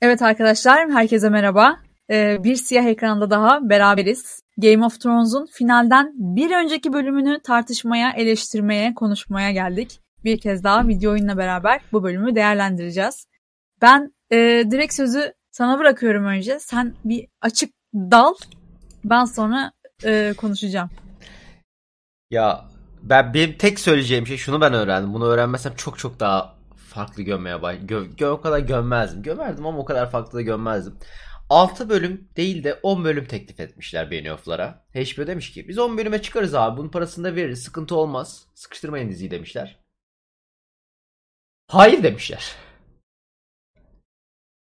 Evet arkadaşlar, herkese merhaba. Ee, bir siyah ekranda daha beraberiz. Game of Thrones'un finalden bir önceki bölümünü tartışmaya, eleştirmeye, konuşmaya geldik. Bir kez daha video oyunla beraber bu bölümü değerlendireceğiz. Ben e, direkt sözü sana bırakıyorum önce. Sen bir açık dal, ben sonra e, konuşacağım. Ya ben benim tek söyleyeceğim şey şunu ben öğrendim. Bunu öğrenmesem çok çok daha farklı gömmeye baş... Gö, gö, o kadar gömmezdim. Gömerdim ama o kadar farklı da gömmezdim. 6 bölüm değil de 10 bölüm teklif etmişler Benioff'lara. HBO demiş ki biz 10 bölüme çıkarız abi bunun parasını da veririz sıkıntı olmaz. Sıkıştırmayın diziyi demişler. Hayır demişler.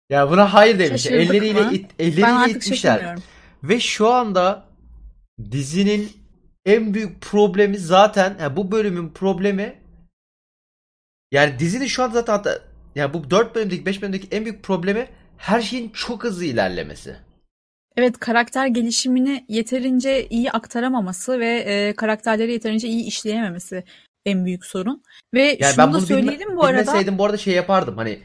Ya buna hayır. Şaşırdık Elleriyle, mı? it, elleriyle itmişler. Ve şu anda dizinin en büyük problemi zaten yani bu bölümün problemi yani dizinin şu anda zaten hatta yani bu 4 bölümdeki 5 bölümdeki en büyük problemi her şeyin çok hızlı ilerlemesi. Evet karakter gelişimini yeterince iyi aktaramaması ve e, karakterleri yeterince iyi işleyememesi en büyük sorun. Ve Yani şunu ben da bunu bilme- söyleyelim bu arada. bilmeseydim bu arada şey yapardım hani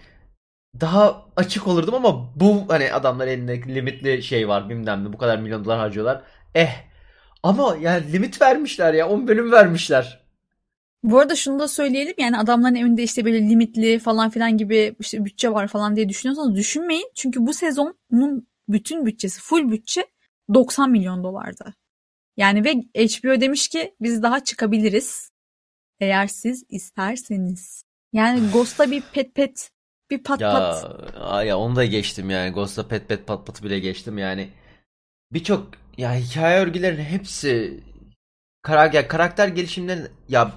daha açık olurdum ama bu hani adamlar elinde limitli şey var bilmem ne bu kadar milyon dolar harcıyorlar. Eh ama yani limit vermişler ya 10 bölüm vermişler. Bu arada şunu da söyleyelim yani adamların evinde işte böyle limitli falan filan gibi işte bütçe var falan diye düşünüyorsanız düşünmeyin. Çünkü bu sezonun bütün bütçesi full bütçe 90 milyon dolardı. Yani ve HBO demiş ki biz daha çıkabiliriz eğer siz isterseniz. Yani Ghost'a bir pet pet bir pat Ya, pat ya onu da geçtim yani. Ghost'ta pet pet pat patı bile geçtim yani. Birçok ya hikaye örgülerinin hepsi karakter, karakter gelişimlerin ya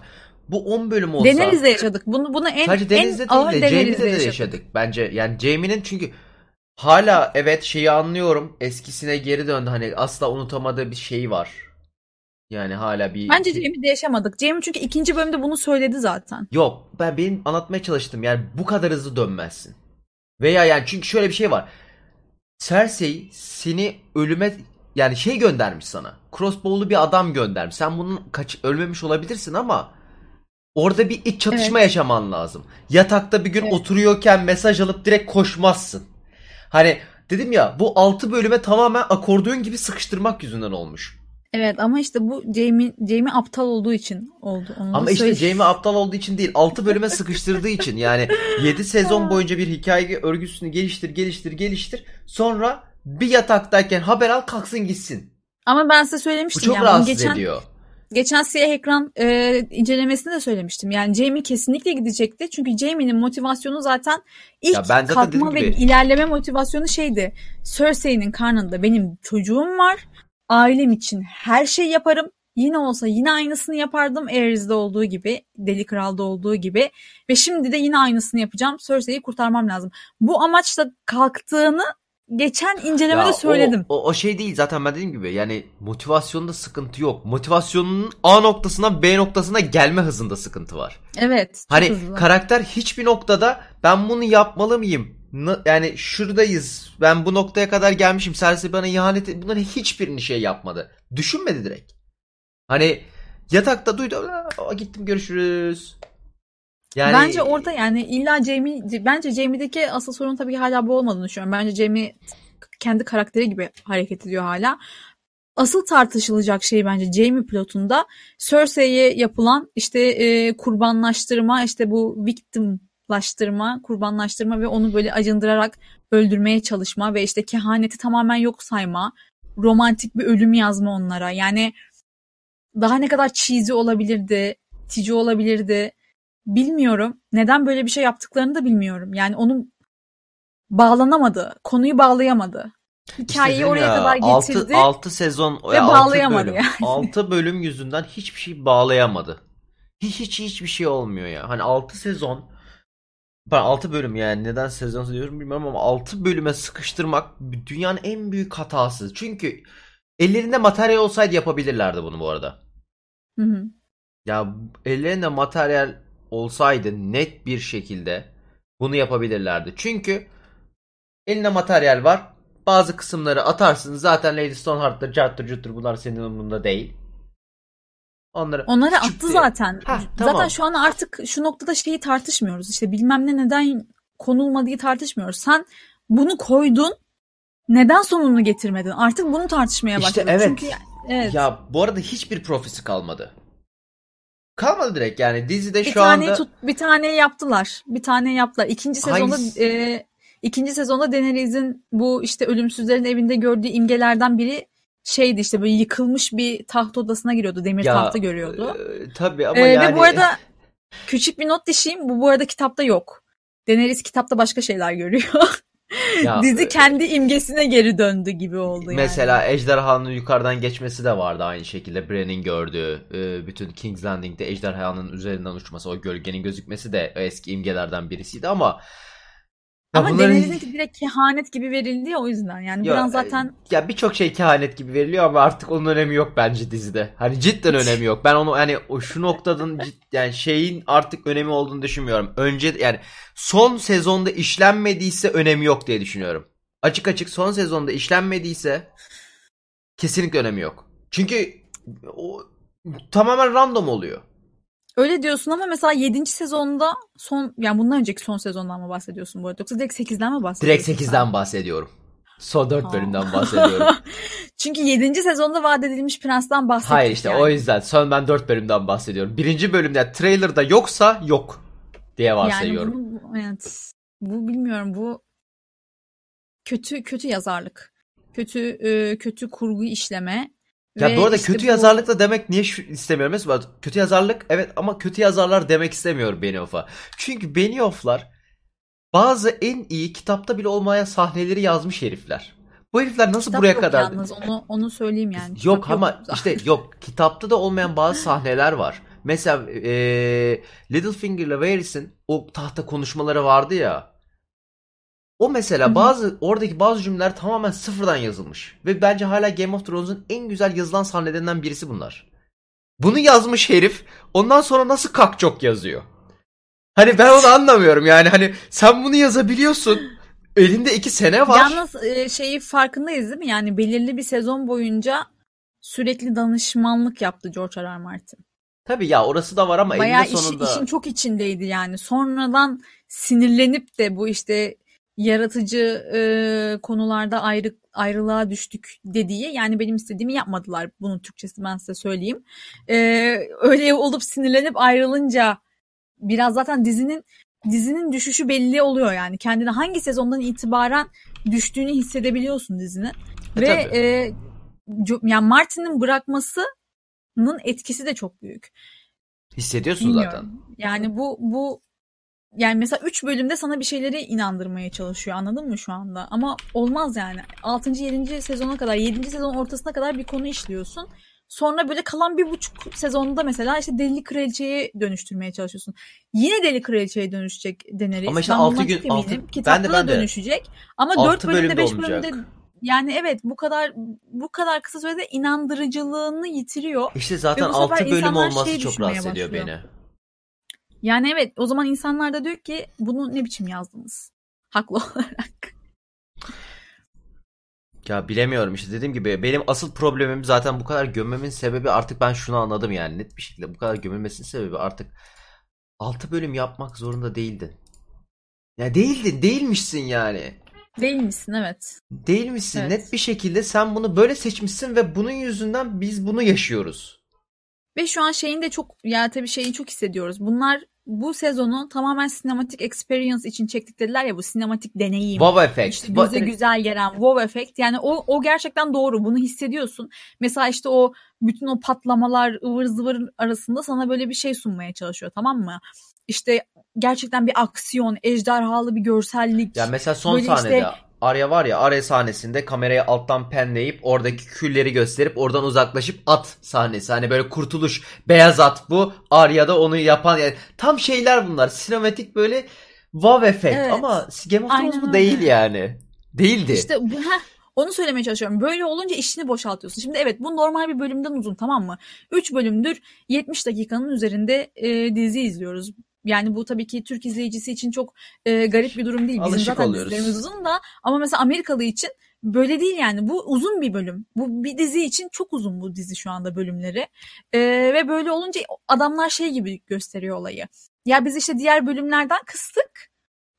bu 10 bölüm olsa Deniz'de yaşadık. Bunu bunu en sadece Deniz'de en değil de Jamie'de de yaşadık. yaşadık bence. Yani Jamie'nin çünkü hala evet şeyi anlıyorum. Eskisine geri döndü. Hani asla unutamadığı bir şeyi var. Yani hala bir Bence Jamie'de yaşamadık. Jamie çünkü ikinci bölümde bunu söyledi zaten. Yok ben benim anlatmaya çalıştım yani bu kadar hızlı dönmezsin. Veya yani çünkü şöyle bir şey var. Cersei seni ölüme yani şey göndermiş sana. Crossbow'lu bir adam göndermiş. Sen bunun kaç ölmemiş olabilirsin ama orada bir iç çatışma yaşaman lazım. Yatakta bir gün Evet. oturuyorken mesaj alıp direkt koşmazsın. Hani dedim ya bu 6 bölüme tamamen akordeon gibi sıkıştırmak yüzünden olmuş. Evet ama işte bu Jamie Jamie aptal olduğu için oldu. Onu Ama işte söyleyeyim. Jamie aptal olduğu için değil 6 bölüme sıkıştırdığı için yani 7 sezon boyunca bir hikaye örgüsünü geliştir geliştir geliştir sonra bir yataktayken haber al kalksın gitsin. Ama ben size Bu söylemiştim çok yani rahatsız geçen ediyor. Geçen siyah ekran e, incelemesinde de söylemiştim. Yani Jamie kesinlikle gidecekti. Çünkü Jamie'nin motivasyonu zaten ilk Ya ben zaten kalkma ve gibi- ilerleme motivasyonu şeydi. Cersei'nin karnında benim çocuğum var. Ailem için her şey yaparım. Yine olsa yine aynısını yapardım Aerys'de olduğu gibi, Deli Kral'da olduğu gibi. Ve şimdi de yine aynısını yapacağım. Cersei'yi kurtarmam lazım. Bu amaçla kalktığını geçen incelemede Ya söyledim. O, o, o şey değil zaten ben dediğim gibi yani motivasyonda sıkıntı yok. Motivasyonunun A noktasından B noktasına gelme hızında sıkıntı var. Evet. Hani hızlı. karakter hiçbir noktada ben bunu yapmalı mıyım? Yani şuradayız. Ben bu noktaya kadar gelmişim. Cersei bana ihanet et. Bunların hiçbirini şey yapmadı. Düşünmedi direkt. Hani yatakta duydu. "Aa, gittim görüşürüz. Yani Bence orada yani illa Jamie bence Jamie'deki asıl sorun tabii ki hala bu olmadığını düşünüyorum. Bence Jamie kendi karakteri gibi hareket ediyor hala. Asıl tartışılacak şey bence Jamie pilotunda Cersei'ye yapılan işte e, kurbanlaştırma, işte bu victimlaştırma, kurbanlaştırma ve onu böyle acındırarak öldürmeye çalışma ve işte kehaneti tamamen yok sayma, romantik bir ölüm yazma onlara. Yani daha ne kadar cheesy olabilirdi, tici olabilirdi bilmiyorum. Neden böyle bir şey yaptıklarını da bilmiyorum. Yani onun bağlanamadı. Konuyu bağlayamadı. Hikayeyi dedim oraya ya, kadar getirdi. altı sezon ve ya bağlayamadı bölüm. yani. 6 bölüm yüzünden hiçbir şey bağlayamadı. Hiç hiç hiçbir şey olmuyor ya. Hani 6 sezon ben 6 bölüm yani neden sezon diyorum bilmiyorum ama 6 bölüme sıkıştırmak dünyanın en büyük hatası. Çünkü ellerinde materyal olsaydı yapabilirlerdi bunu bu arada. Hı hı. Ya ellerinde materyal olsaydı net bir şekilde bunu yapabilirlerdi. Çünkü elinde materyal var. Bazı kısımları atarsın. Zaten Lady Stoneheart'tır, Cart'tır, Cut'tur bunlar senin umurunda değil. Onları Onları attı diye- zaten. Zaten tamam. şu an artık şu noktada şeyi tartışmıyoruz. İşte bilmem ne neden konulmadığı tartışmıyoruz. Sen bunu koydun. Neden sonunu getirmedin? Artık bunu tartışmaya İşte başladık. evet. Çünkü evet. Ya bu arada hiçbir profesi kalmadı. Kalmadı direkt yani dizide bir şu tane anda tut, bir tane yaptılar. Bir tane yaptılar. İkinci sezonda Hangisi? e, ikinci sezonda Daenerys'in bu işte ölümsüzlerin evinde gördüğü imgelerden biri şeydi işte böyle yıkılmış bir taht odasına giriyordu. Demir Ya, tahta görüyordu. e, tabii ama Ee, yani Ve bu arada küçük bir not düşeyim. Bu bu arada kitapta yok. Daenerys kitapta başka şeyler görüyor. Ya, Dizi e, kendi imgesine geri döndü gibi oldu yani. Mesela ejderhanın yukarıdan geçmesi de vardı aynı şekilde. Bran'in gördüğü e, bütün King's Landing'de ejderhanın üzerinden uçması, o gölgenin gözükmesi de eski imgelerden birisiydi ama Ama bunların- Daenerys'in direkt kehanet gibi verildi ya o yüzden. Yani Ya, biraz zaten ya birçok şey kehanet gibi veriliyor ama artık onun önemi yok bence dizide. Hani cidden önemi yok. Ben onu hani o şu noktadan cid- yani şeyin artık önemi olduğunu düşünmüyorum. Önce yani son sezonda işlenmediyse önemi yok diye düşünüyorum. Açık açık son sezonda işlenmediyse kesinlikle önemi yok. Çünkü o tamamen random oluyor. Öyle diyorsun ama mesela 7. sezonda son yani bundan önceki son sezondan mı bahsediyorsun bu arada yoksa direkt 8'den mi bahsediyorsun? Direkt 8'den bahsediyorum. Son 4 Aa. bölümden bahsediyorum. Çünkü 7. sezonda vaat edilmiş prensten bahsettik. Hayır işte yani. o yüzden son ben 4 bölümden bahsediyorum. Birinci bölümde trailer'da yoksa yok diye varsayıyorum. Yani bunu, evet, bu bilmiyorum bu kötü kötü yazarlık. Kötü e, kötü kurgu işleme. Ya ve bu arada işte kötü bu- yazarlık da demek niye şu, istemiyorum mesela kötü yazarlık evet ama kötü yazarlar demek istemiyorum Benioff'a. Çünkü Benioff'lar bazı en iyi kitapta bile olmayan sahneleri yazmış herifler. Bu herifler nasıl Kitap buraya yok kadar yalnız onu onu söyleyeyim yani. Kitap Yok ama zaten. işte yok kitapta da olmayan bazı sahneler var. Mesela eee Littlefinger'la Varys'in o tahta konuşmaları vardı ya. O mesela bazı oradaki bazı cümleler tamamen sıfırdan yazılmış ve bence hala Game of Thrones'un en güzel yazılan sahnelerinden birisi bunlar. Bunu yazmış herif ondan sonra nasıl kakçok yazıyor? Hani ben onu anlamıyorum yani hani sen bunu yazabiliyorsun. Elinde iki sene var. Yalnız e, şeyi farkındayız değil mi? Yani belirli bir sezon boyunca sürekli danışmanlık yaptı George R. R. Martin. Tabii ya orası da var ama Bayağı eninde işi- sonunda. işin çok içindeydi yani. Sonradan sinirlenip de bu işte yaratıcı e, konularda ayrı ayrılığa düştük dediği yani benim istediğimi yapmadılar. Bunun Türkçesi ben size söyleyeyim. E, öyle olup sinirlenip ayrılınca biraz zaten dizinin dizinin düşüşü belli oluyor yani. Kendine hangi sezondan itibaren düştüğünü hissedebiliyorsun dizinin. E, Ve tabii. e, yani Martin'in bırakmasının etkisi de çok büyük. Hissediyorsun Bilmiyorum. zaten. Yani bu bu yani mesela 3 bölümde sana bir şeyleri inandırmaya çalışıyor anladın mı şu anda? Ama olmaz yani. 6. 7. sezona kadar 7. sezon ortasına kadar bir konu işliyorsun. Sonra böyle kalan bir buçuk sezonda mesela işte Deli Kraliçe'ye dönüştürmeye çalışıyorsun. Yine Deli Kraliçe'ye dönüşecek deneriz. Ama işte ben altı bundan gün- çok eminim. altı- ben de- Kitapta ben de. dönüşecek. Ama Altı 4 bölümde bölümde 5 olmayacak. bölümde yani evet bu kadar bu kadar kısa sürede inandırıcılığını yitiriyor. İşte zaten Ve bu sefer 6 bölüm olması şey çok rahatsız ediyor başlıyor. beni. Yani evet o zaman insanlar da diyor ki bunu ne biçim yazdınız? Haklı olarak. Ya bilemiyorum işte dediğim gibi benim asıl problemim zaten bu kadar gömmemin sebebi artık ben şunu anladım yani net bir şekilde bu kadar gömülmesinin sebebi artık 6 bölüm yapmak zorunda değildin. Ya değildin, değilmişsin yani. Değil misin? Evet. Değilmişsin. Evet. Net bir şekilde sen bunu böyle seçmişsin ve bunun yüzünden biz bunu yaşıyoruz. Ve şu an şeyin de çok ya tabii şeyi çok hissediyoruz. Bunlar bu sezonu tamamen sinematik experience için çektik dediler ya bu sinematik deneyim. Wow effect. İşte göze güzel gelen wow efekt. Yani o, o gerçekten doğru. Bunu hissediyorsun. Mesela işte o bütün o patlamalar ıvır zıvır arasında sana böyle bir şey sunmaya çalışıyor tamam mı? İşte gerçekten bir aksiyon, ejderhalı bir görsellik. Ya mesela son Böyle sahnede işte- Arya var ya Arya sahnesinde kamerayı alttan penleyip oradaki külleri gösterip oradan uzaklaşıp at sahnesi. Hani böyle kurtuluş beyaz at bu Arya'da onu yapan yani tam şeyler bunlar. Sinematik böyle wow efekt Evet. ama Game of Thrones bu değil yani. Değildi. İşte bu- heh, onu söylemeye çalışıyorum. Böyle olunca işini boşaltıyorsun. Şimdi evet bu normal bir bölümden uzun tamam mı? 3 bölümdür 70 dakikanın üzerinde e, dizi izliyoruz. Yani bu tabii ki Türk izleyicisi için çok e, garip bir durum değil. Bizim Alışık zaten oluyoruz. dizilerimiz uzun da ama mesela Amerikalı için böyle değil yani. Bu uzun bir bölüm. Bu bir dizi için çok uzun bu dizi şu anda bölümleri. E, ve böyle olunca adamlar şey gibi gösteriyor olayı. Ya biz işte diğer bölümlerden kıstık.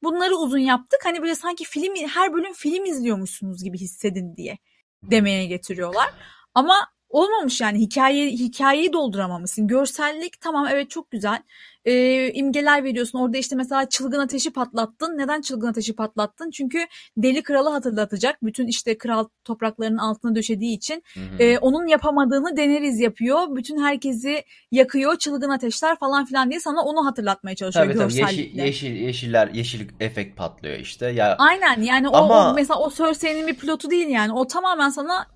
bunları uzun yaptık. Hani böyle sanki film her bölüm film izliyormuşsunuz gibi hissedin diye demeye getiriyorlar. Ama olmamış yani hikaye hikayeyi dolduramamışsın. Görsellik tamam evet çok güzel. Ee, imgeler veriyorsun. Orada işte mesela çılgın ateşi patlattın. Neden çılgın ateşi patlattın? Çünkü deli kralı hatırlatacak. Bütün işte kral topraklarının altına döşediği için e, onun yapamadığını deneriz yapıyor. Bütün herkesi yakıyor. Çılgın ateşler falan filan diye sana onu hatırlatmaya çalışıyor Tabii tabii yeşil, yeşil yeşiller yeşil efekt patlıyor işte. Ya Aynen yani o, Ama- o mesela o Cersei'nin bir pilotu değil yani. O tamamen sana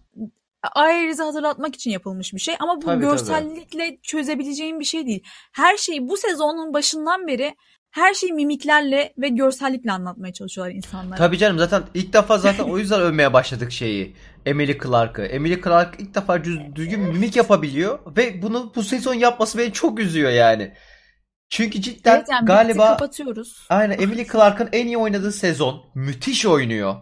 Aerys'i hatırlatmak için yapılmış bir şey ama bu Tabii, tabii. görsellikle çözebileceğin bir şey değil. Her şeyi bu sezonun başından beri her şeyi mimiklerle ve görsellikle anlatmaya çalışıyorlar insanlara. Tabii canım zaten ilk defa zaten o yüzden övmeye başladık şeyi. Emily Clark'ı. Emily Clark ilk defa düz- düzgün mimik yapabiliyor ve bunu bu sezon yapması beni çok üzüyor yani. Çünkü cidden evet yani galiba kapatıyoruz. aynen Emily Clark'ın en iyi oynadığı sezon. Müthiş oynuyor.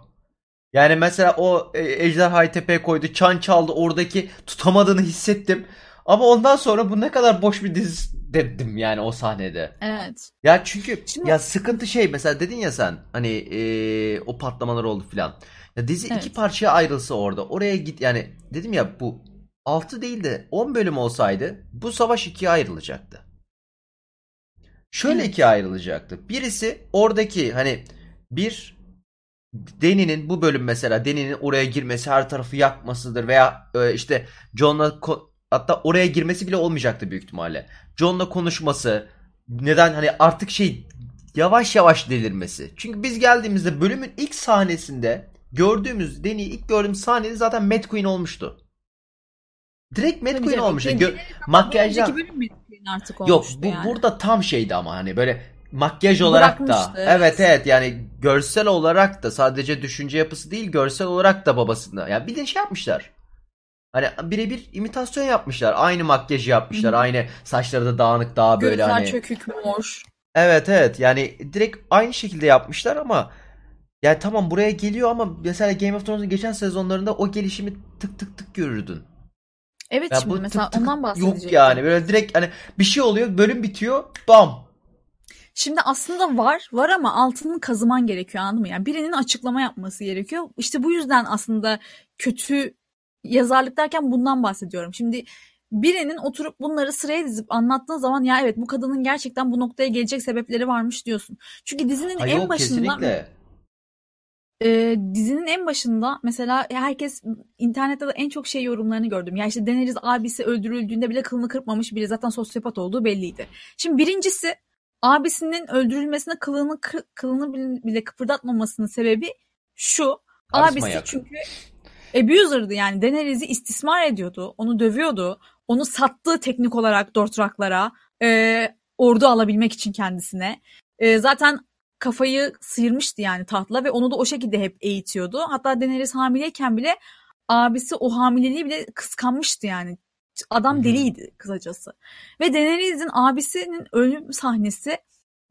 Yani mesela o e, Ejderhayı tepeye koydu, çan çaldı, oradaki tutamadığını hissettim. Ama ondan sonra bu ne kadar boş bir dizi dedim yani o sahnede. Evet. Ya çünkü Şimdi- ya sıkıntı şey mesela dedin ya sen hani eee, o patlamalar oldu filan. Ya dizi Evet. iki parçaya ayrılsa orada oraya git yani dedim ya bu 6 değil de 10 bölüm olsaydı bu savaş ikiye ayrılacaktı. Şöyle Evet. ikiye ayrılacaktı. Birisi oradaki hani bir Deni'nin bu bölüm mesela Deni'nin oraya girmesi her tarafı yakmasıdır veya e, işte John'la hatta oraya girmesi bile olmayacaktı büyük ihtimalle. John'la konuşması neden hani artık şey yavaş yavaş delirmesi. Çünkü biz geldiğimizde bölümün ilk sahnesinde gördüğümüz Deni'yi ilk gördüğümüz sahnede zaten Mad Queen olmuştu. Direkt Mad Tabii Queen. Deni- Gö- makyajdan artık Yok bu yani. burada tam şeydi ama hani böyle makyaj olarak da evet. evet. evet yani görsel olarak da sadece düşünce yapısı değil görsel olarak da babasında. Yani bir de şey yapmışlar. Hani birebir imitasyon yapmışlar. Aynı makyajı yapmışlar. Aynı saçları da dağınık daha böyle Gözler hani. çökük mor. Evet evet yani direkt aynı şekilde yapmışlar ama yani tamam buraya geliyor ama mesela Game of Thrones'un geçen sezonlarında o gelişimi tık tık tık görürdün. Evet Ya şimdi mesela tık tık ondan bahsedecektim. Yok yani böyle direkt hani bir şey oluyor bölüm bitiyor bam. Şimdi aslında var, var ama altını kazıman gerekiyor anladın mı? Yani birinin açıklama yapması gerekiyor. İşte bu yüzden aslında kötü yazarlık derken bundan bahsediyorum. Şimdi birinin oturup bunları sıraya dizip anlattığın zaman ya evet bu kadının gerçekten bu noktaya gelecek sebepleri varmış diyorsun. Çünkü dizinin Ha en yok başında kesinlikle. e, dizinin en başında mesela herkes internette de en çok şey yorumlarını gördüm. Ya işte Daenerys abisi öldürüldüğünde bile kılını kırpmamış biri zaten sosyopat olduğu belliydi. Şimdi birincisi abisinin öldürülmesine kılını kı- kılını bile- kıpırdatmamasının sebebi şu. Karizma abisi yakın. çünkü abuser'dı yani Daenerys'i istismar ediyordu. Onu dövüyordu. Onu sattı teknik olarak Dothraklara. e, ordu alabilmek için kendisine. E, zaten kafayı sıyırmıştı yani tahtla ve onu da o şekilde hep eğitiyordu. Hatta Daenerys hamileyken bile abisi o hamileliği bile kıskanmıştı yani. Adam deliydi kısacası. Ve Daenerys'in abisinin ölüm sahnesi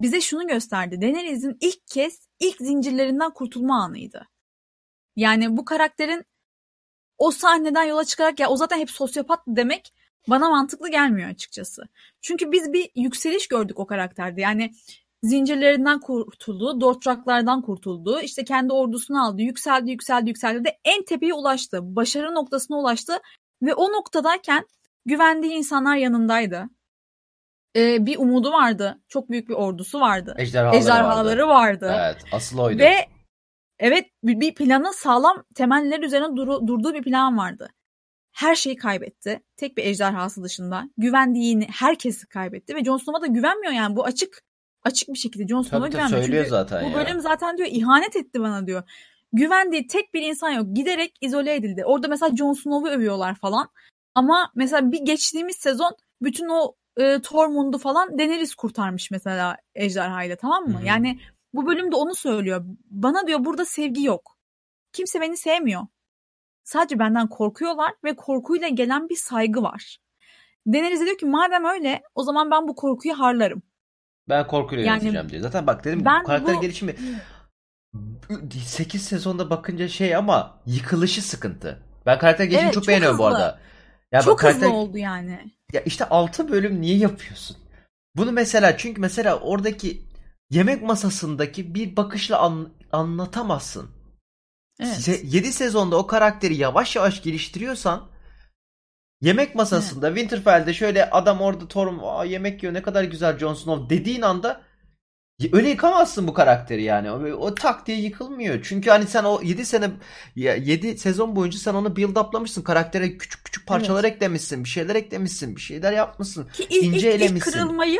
bize şunu gösterdi. Daenerys'in ilk kez ilk zincirlerinden kurtulma anıydı. Yani bu karakterin o sahneden yola çıkarak ya o zaten hep sosyopat demek bana mantıklı gelmiyor açıkçası. Çünkü biz bir yükseliş gördük o karakterde. Yani zincirlerinden kurtuldu, Dothraklardan kurtuldu. işte kendi ordusunu aldı, yükseldi, yükseldi, yükseldi de en tepeye ulaştı. Başarı noktasına ulaştı ve o noktadayken güvendiği insanlar yanındaydı. Ee, bir umudu vardı. Çok büyük bir ordusu vardı. Ejderhaları, Ejderhaları vardı. vardı. Evet asıl oydu. Ve evet bir planın sağlam temeller üzerine duru- durduğu bir plan vardı. Her şeyi kaybetti. Tek bir ejderhası dışında. Güvendiğini herkesi kaybetti ve Jon Snow'a da güvenmiyor yani. Bu açık açık bir şekilde Jon Snow'a Tabii tabii güvenmiyor. söylüyor Çünkü zaten bu ya. bölüm zaten diyor ihanet etti bana diyor. Güvendiği tek bir insan yok. Giderek izole edildi. Orada mesela Jon Snow'u övüyorlar falan. Ama mesela bir geçtiğimiz sezon bütün o e, Tormund'u falan Daenerys kurtarmış mesela ejderhayla tamam mı? Hı hı. Yani bu bölümde onu söylüyor. Bana diyor burada sevgi yok. Kimse beni sevmiyor. Sadece benden korkuyorlar ve korkuyla gelen bir saygı var. Daenerys diyor ki madem öyle o zaman ben bu korkuyu harlarım. Ben korkuyla Yani yöneteceğim diyor. Zaten bak dedim ben bu karakter bu- gelişimi 8 sezonda bakınca şey ama yıkılışı sıkıntı. Ben karakter gelişimi Evet, çok çok beğeniyorum bu hızlı. arada. Ya Çok karakter hızlı oldu yani. ya işte 6 bölüm niye yapıyorsun? Bunu mesela çünkü mesela oradaki yemek masasındaki bir bakışla an- anlatamazsın. Evet. Se- 7 sezonda o karakteri yavaş yavaş geliştiriyorsan yemek masasında Winterfell'de şöyle adam orada Torm Aa, yemek yiyor ne kadar güzel Jon Snow dediğin anda öyle yıkamazsın bu karakteri yani. O, o tak diye yıkılmıyor. Çünkü hani sen o 7 sene 7 sezon boyunca sen onu build up'lamışsın. Karaktere küçük küçük parçalar eklemişsin. Bir şeyler eklemişsin. Bir şeyler yapmışsın. Ki ilk, İnce ilk, ilk elemişsin. kırılmayı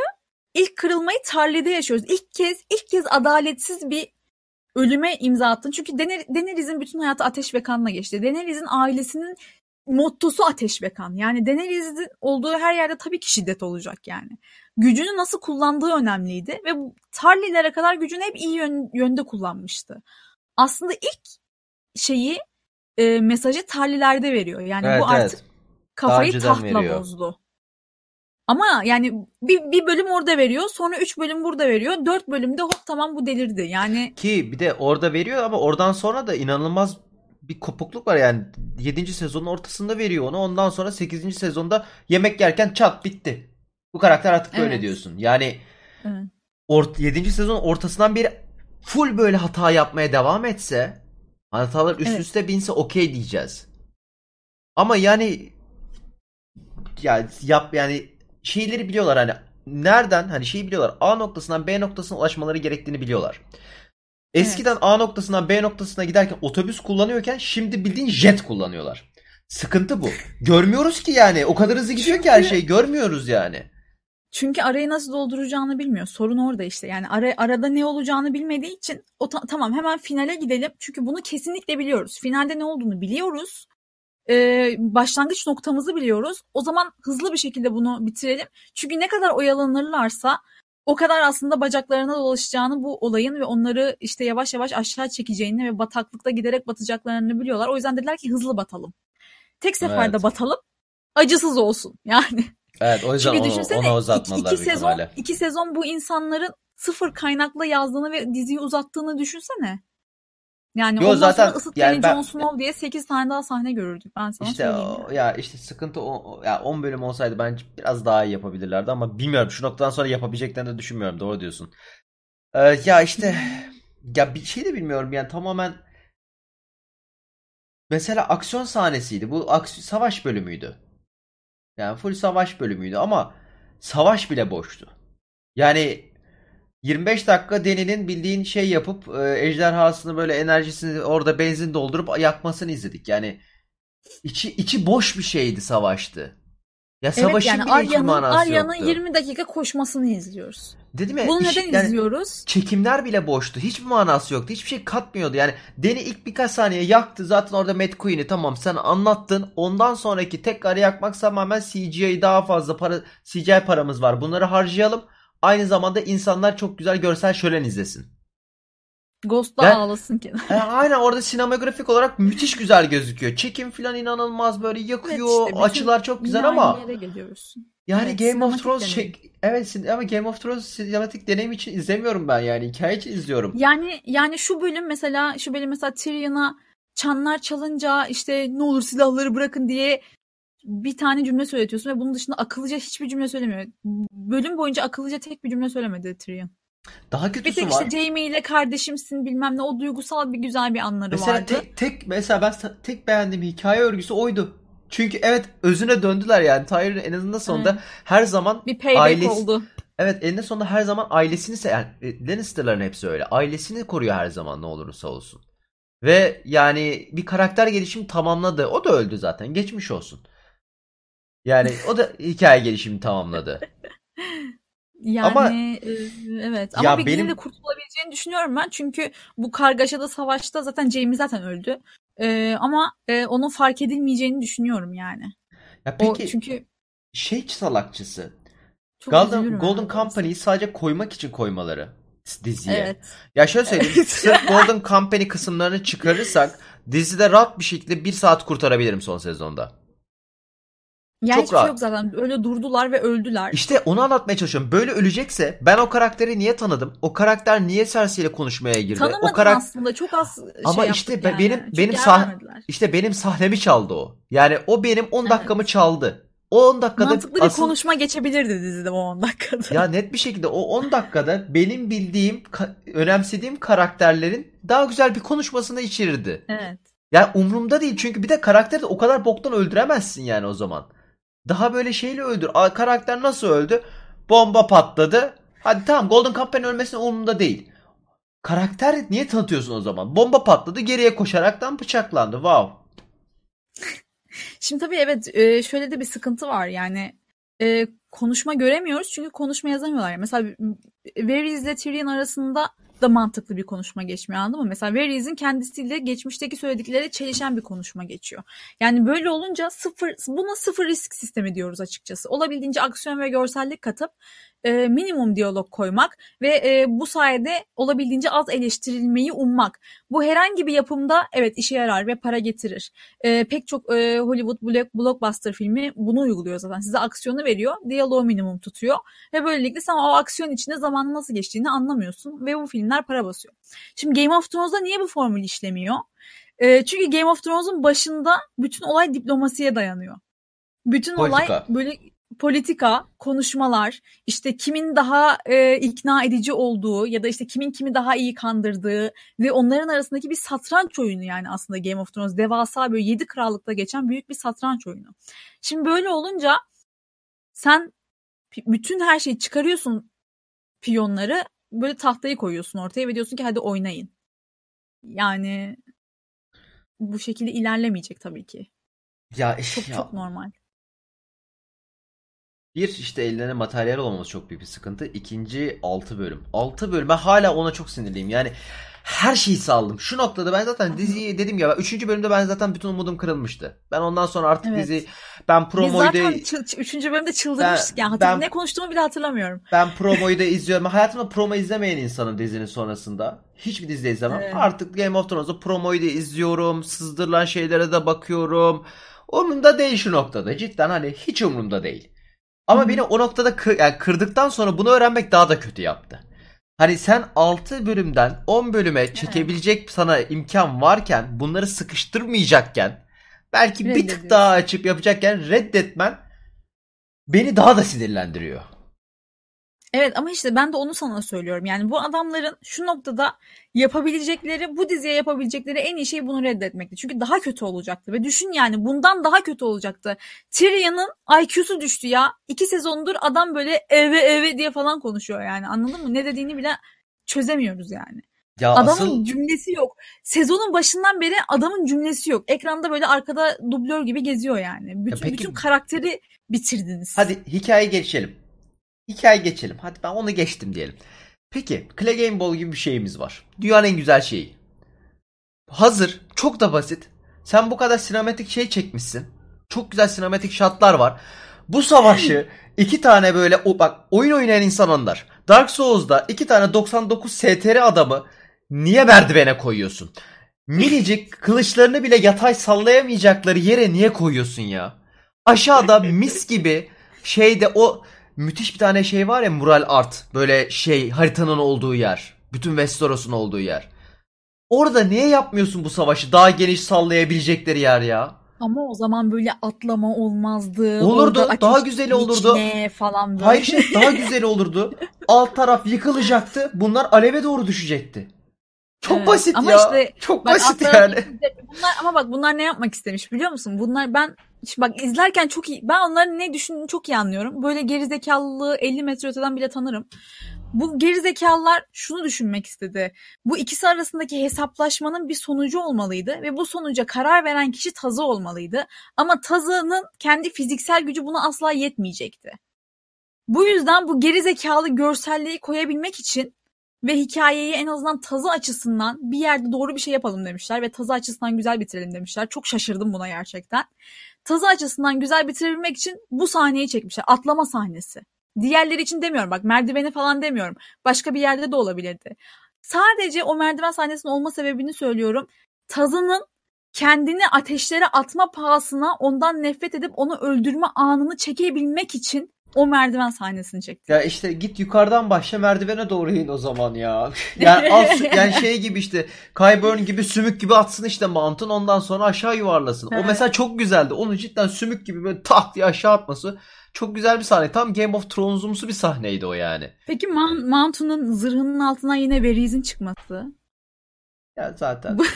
ilk kırılmayı Tarly'de yaşıyoruz. İlk kez ilk kez adaletsiz bir ölüme imza attın. Çünkü Daener- Daenerys'in bütün hayatı ateş ve kanla geçti. Daenerys'in ailesinin mottosu ateş ve kan. Yani Daenerys'in olduğu her yerde tabii ki şiddet olacak yani. Gücünü nasıl kullandığı önemliydi ve bu Tarly'lere kadar gücünü hep iyi yön- yönde kullanmıştı. Aslında ilk şeyi e, mesajı Tarly'lerde veriyor. Yani Evet bu artık evet. kafayı tahtla veriyor. bozdu. Ama yani bir, bir bölüm orada veriyor sonra üç bölüm burada veriyor. Dört bölümde hop tamam bu delirdi. Yani Ki bir de orada veriyor ama oradan sonra da inanılmaz bir kopukluk var yani 7. sezonun ortasında veriyor onu. Ondan sonra 8. sezonda yemek yerken çat bitti. Bu karakter artık böyle Evet. diyorsun. Yani evet. ort 7. sezonun ortasından beri full böyle hata yapmaya devam etse hatalar üst Evet. üste binse okey diyeceğiz. Ama yani yani yap yani şeyleri biliyorlar hani nereden hani şeyi biliyorlar A noktasından B noktasına ulaşmaları gerektiğini biliyorlar. Eskiden A noktasından B noktasına giderken otobüs kullanıyorken şimdi bildiğin jet kullanıyorlar. Sıkıntı bu. Görmüyoruz ki yani. O kadar hızlı gidiyor ki her şey. Görmüyoruz yani. Çünkü arayı nasıl dolduracağını bilmiyor. Sorun orada işte. Yani ara, arada ne olacağını bilmediği için o ta- tamam hemen finale gidelim. Çünkü bunu kesinlikle biliyoruz. Finalde ne olduğunu biliyoruz. Ee, başlangıç noktamızı biliyoruz. O zaman hızlı bir şekilde bunu bitirelim. Çünkü ne kadar oyalanırlarsa o kadar aslında bacaklarına dolaşacağını bu olayın ve onları işte yavaş yavaş aşağı çekeceğini ve bataklıkta giderek batacaklarını biliyorlar. O yüzden dediler ki hızlı batalım. Tek seferde Evet. batalım. Acısız olsun yani. Evet o yüzden Çünkü onu, düşünsene ona iki, uzatmadılar iki büyük sezon, ihtimalle. iki sezon bu insanların sıfır kaynakla yazdığını ve diziyi uzattığını düşünsene. Yani Yo, ondan zaten sonra ısıt yani ben- Jon Snow diye 8 tane daha sahne görürdük. Ben sana İşte söyleyeyim. o- ya işte sıkıntı o- ya 10 bölüm olsaydı bence biraz daha iyi yapabilirlerdi ama bilmiyorum şu noktadan sonra yapabileceklerini de düşünmüyorum. Doğru diyorsun. Ee, ya işte ya bir şey de bilmiyorum yani tamamen mesela aksiyon sahnesiydi. Bu aks- savaş bölümüydü. Yani full savaş bölümüydü ama savaş bile boştu. Yani 25 dakika Deni'nin bildiğin şey yapıp e, ejderhasını böyle enerjisini orada benzin doldurup yakmasını izledik. Yani içi içi boş bir şeydi savaştı. Ya Evet savaşın yani bile Arya'nın manası Arya'nın yoktu. 20 dakika koşmasını izliyoruz. Dedim ya Bunu iş- neden yani izliyoruz? çekimler bile boştu. Hiçbir manası yoktu. Hiçbir şey katmıyordu. Yani Deni ilk birkaç saniye yaktı. Zaten orada Matt Queen'i tamam sen anlattın. Ondan sonraki tekrar yakmak tamamen CGI daha fazla para CGI paramız var. Bunları harcayalım. Aynı zamanda insanlar çok güzel görsel şölen izlesin. Ghost'la Ben- ağlasın ki. E, aynen orada sinematografik olarak müthiş güzel gözüküyor. Çekim falan inanılmaz böyle yakıyor. Evet işte, açılar çok güzel ama aynı yere geliyoruz. yani Evet, Game of Thrones deneyim. şey evet ama Game of Thrones sinematik deneyim için izlemiyorum ben yani. Hikaye için izliyorum. Yani yani şu bölüm mesela şu bölüm mesela Tyrion'a çanlar çalınca işte ne olur silahları bırakın diye bir tane cümle söyletiyorsun ve bunun dışında akıllıca hiçbir cümle söylemiyor. Bölüm boyunca akıllıca tek bir cümle söylemedi Tyrion. Daha Bir kötüsü tek var. işte Jaime ile kardeşimsin bilmem ne o duygusal bir güzel bir anları Mesela vardı. tek, tek mesela ben tek beğendiğim hikaye örgüsü oydu. Çünkü evet özüne döndüler yani. Tyrion en azından sonunda Evet. her zaman Bir payback ailesi oldu. evet eninde sonunda her zaman ailesini yani e, Lannister'ların hepsi öyle. Ailesini koruyor her zaman ne olursa olsun. Ve yani bir karakter gelişimi tamamladı. O da öldü zaten. Geçmiş olsun. Yani o da hikaye gelişimi tamamladı. Yani Ama- e, evet ama Ya bir benim- de kurtulabileceğini düşünüyorum ben. Çünkü bu kargaşada savaşta zaten Jaime zaten öldü. E, ama e, onun fark edilmeyeceğini düşünüyorum yani. Ya O peki çünkü şey salakçısı. çok Golden, Golden Company'yi sadece koymak için koymaları diziye. Evet. Ya şöyle söyleyeyim. Evet. sırf Golden Company kısımlarını çıkarırsak dizide rahat bir şekilde bir saat kurtarabilirim son sezonda. Yani Çok hiçbir şey rahat. yok zaten. Öyle durdular ve öldüler. İşte onu anlatmaya çalışıyorum. Böyle ölecekse ben o karakteri niye tanıdım? O karakter niye Cersei ile konuşmaya girdi? Tanımadın o karak aslında. Çok az şey Ama işte yani. benim Çok benim sah- işte benim sahnemi çaldı o. Yani o benim 10 Evet. dakikamı çaldı. O 10 dakikada Mantıklı bir asıl... konuşma geçebilirdi dizide o 10 dakikada. Ya net bir şekilde o 10 dakikada benim bildiğim, önemsediğim karakterlerin daha güzel bir konuşmasını içerirdi. Evet. Yani umurumda değil çünkü bir de karakteri de o kadar boktan öldüremezsin yani o zaman. Daha böyle şeyle öldür. Aa, karakter nasıl öldü? Bomba patladı. Hadi tamam Golden Company ölmesine umurumda değil. Karakter niye tanıtıyorsun o zaman? Bomba patladı geriye koşaraktan bıçaklandı. Wow. Şimdi tabii evet şöyle de bir sıkıntı var yani konuşma göremiyoruz çünkü konuşma yazamıyorlar. Mesela Varys ile Tyrion arasında da mantıklı bir konuşma geçmiyor anladın mı? Mesela Varys'in kendisiyle geçmişteki söyledikleri çelişen bir konuşma geçiyor. Yani böyle olunca sıfır, buna sıfır risk sistemi diyoruz açıkçası. Olabildiğince aksiyon ve görsellik katıp e, minimum diyalog koymak ve e, bu sayede olabildiğince az eleştirilmeyi ummak. Bu herhangi bir yapımda evet işe yarar ve para getirir. E, pek çok e, Hollywood block, blockbuster filmi bunu uyguluyor zaten. Size aksiyonu veriyor, diyaloğu minimum tutuyor ve böylelikle sen o aksiyon içinde zamanın nasıl geçtiğini anlamıyorsun ve bu filmler para basıyor. Şimdi Game of Thrones'da niye bu formül işlemiyor? E, çünkü Game of Thrones'un başında bütün olay diplomasiye dayanıyor. Bütün Politika. olay böyle politika, konuşmalar, işte kimin daha e, ikna edici olduğu ya da işte kimin kimi daha iyi kandırdığı ve onların arasındaki bir satranç oyunu yani aslında Game of Thrones devasa böyle yedi krallıkta geçen büyük bir satranç oyunu. Şimdi böyle olunca sen bütün her şeyi çıkarıyorsun piyonları böyle tahtayı koyuyorsun ortaya ve diyorsun ki hadi oynayın. Yani bu şekilde ilerlemeyecek tabii ki. Ya çok ya, çok normal. Bir işte ellerine materyal olmaması çok büyük bir sıkıntı. İkinci 6 bölüm. 6 bölüm ben hala ona çok sinirliyim. Yani her şeyi saldım. Şu noktada ben zaten diziyi dedim ya 3. bölümde ben zaten bütün umudum kırılmıştı. Ben ondan sonra artık evet. dizi ben promoyu zaten 3. bölümde çıldırmıştık ben, yani. ben, ne konuştuğumu bile hatırlamıyorum. Ben promoyu da izliyorum. Hayatımda promo izlemeyen insanım dizinin sonrasında. Hiçbir dizide izlemem. Evet. Artık Game of Thrones'da promoyu da izliyorum. Sızdırılan şeylere de bakıyorum. Umurumda değil şu noktada. Cidden hani hiç umurumda değil. Ama beni o noktada kır, yani kırdıktan sonra bunu öğrenmek daha da kötü yaptı. Hani sen 6 bölümden 10 bölüme çekebilecek sana imkan varken bunları sıkıştırmayacakken belki bir tık daha açıp yapacakken reddetmen beni daha da sinirlendiriyor. Evet ama işte ben de onu sana söylüyorum. Yani bu adamların şu noktada yapabilecekleri, bu diziye yapabilecekleri en iyi şey bunu reddetmekti. Çünkü daha kötü olacaktı. Ve düşün yani bundan daha kötü olacaktı. Tyrion'un IQ'su düştü ya. İki sezondur adam böyle eve eve diye falan konuşuyor yani. Anladın mı? Ne dediğini bile çözemiyoruz yani. Ya adamın asıl... cümlesi yok. Sezonun başından beri adamın cümlesi yok. Ekranda böyle arkada dublör gibi geziyor yani. Bütün, peki... bütün karakteri bitirdiniz. Hadi hikaye geçelim. Hikaye geçelim. Hadi ben onu geçtim diyelim. Peki Clay Game Ball gibi bir şeyimiz var. Dünyanın en güzel şeyi. Hazır. Çok da basit. Sen bu kadar sinematik şey çekmişsin. Çok güzel sinematik şatlar var. Bu savaşı iki tane böyle o bak oyun oynayan insan onlar. Dark Souls'da iki tane 99 STR adamı niye merdivene koyuyorsun? Minicik kılıçlarını bile yatay sallayamayacakları yere niye koyuyorsun ya? Aşağıda mis gibi şeyde o müthiş bir tane şey var ya mural art. Böyle şey haritanın olduğu yer. Bütün Westeros'un olduğu yer. Orada niye yapmıyorsun bu savaşı? Daha geniş sallayabilecekleri yer ya. Ama o zaman böyle atlama olmazdı. Olurdu. Daha güzeli olurdu. falan böyle. Hayır şey daha güzeli olurdu. Alt taraf yıkılacaktı. Bunlar aleve doğru düşecekti. Çok evet. basit ama ya. Işte, Çok bak, basit yani. Bunlar ama bak bunlar ne yapmak istemiş biliyor musun? Bunlar ben Şimdi bak izlerken çok iyi. Ben onların ne düşündüğünü çok iyi anlıyorum. Böyle gerizekalılığı 50 metre öteden bile tanırım. Bu gerizekalılar şunu düşünmek istedi. Bu ikisi arasındaki hesaplaşmanın bir sonucu olmalıydı ve bu sonuca karar veren kişi Tazı olmalıydı. Ama Tazı'nın kendi fiziksel gücü buna asla yetmeyecekti. Bu yüzden bu gerizekalı görselliği koyabilmek için ve hikayeyi en azından tazı açısından bir yerde doğru bir şey yapalım demişler ve tazı açısından güzel bitirelim demişler. Çok şaşırdım buna gerçekten tazı açısından güzel bitirebilmek için bu sahneyi çekmişler. Atlama sahnesi. Diğerleri için demiyorum bak merdiveni falan demiyorum. Başka bir yerde de olabilirdi. Sadece o merdiven sahnesinin olma sebebini söylüyorum. Tazının kendini ateşlere atma pahasına ondan nefret edip onu öldürme anını çekebilmek için o merdiven sahnesini çekti. Ya işte git yukarıdan başla merdivene doğru in o zaman ya. Yani, al, yani şey gibi işte Kyburn gibi sümük gibi atsın işte mantın ondan sonra aşağı yuvarlasın. O Evet. mesela çok güzeldi. Onu cidden sümük gibi böyle tak diye aşağı atması çok güzel bir sahne. Tam Game of Thrones'umsu bir sahneydi o yani. Peki Man- Manto'nun zırhının altından yine Veriz'in çıkması. Ya zaten.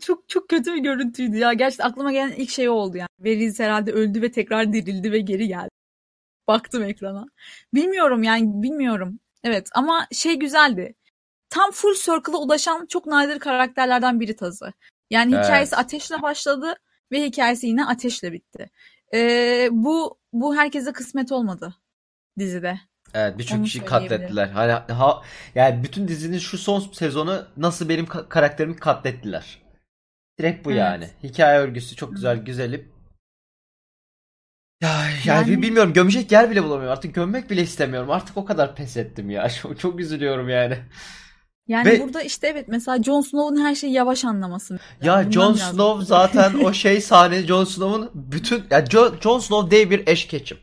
Çok çok kötü bir görüntüydü ya. Gerçekten aklıma gelen ilk şey oldu yani. Veriz herhalde öldü ve tekrar dirildi ve geri geldi. Baktım ekrana. Bilmiyorum yani bilmiyorum. Evet ama şey güzeldi. Tam full circle'a ulaşan çok nadir karakterlerden biri Tazı. Yani Evet. hikayesi ateşle başladı ve hikayesi yine ateşle bitti. Ee, bu bu herkese kısmet olmadı dizide. Evet birçok kişi katlettiler. Hani ha, yani bütün dizinin şu son sezonu nasıl benim ka- karakterimi katlettiler. Direkt bu Evet. yani. Hikaye örgüsü çok güzel, güzelim. Ya yani, Yani- bilmiyorum gömecek yer bile bulamıyorum. Artık gömmek bile istemiyorum. Artık o kadar pes ettim ya. Çok, çok üzülüyorum yani. Yani Ve- burada işte evet mesela Jon Snow'un her şeyi yavaş anlaması. Ya Bundan Jon Snow zaten o şey sahne Jon Snow'un bütün ya Jo- Jon Snow dev bir eşkeçim.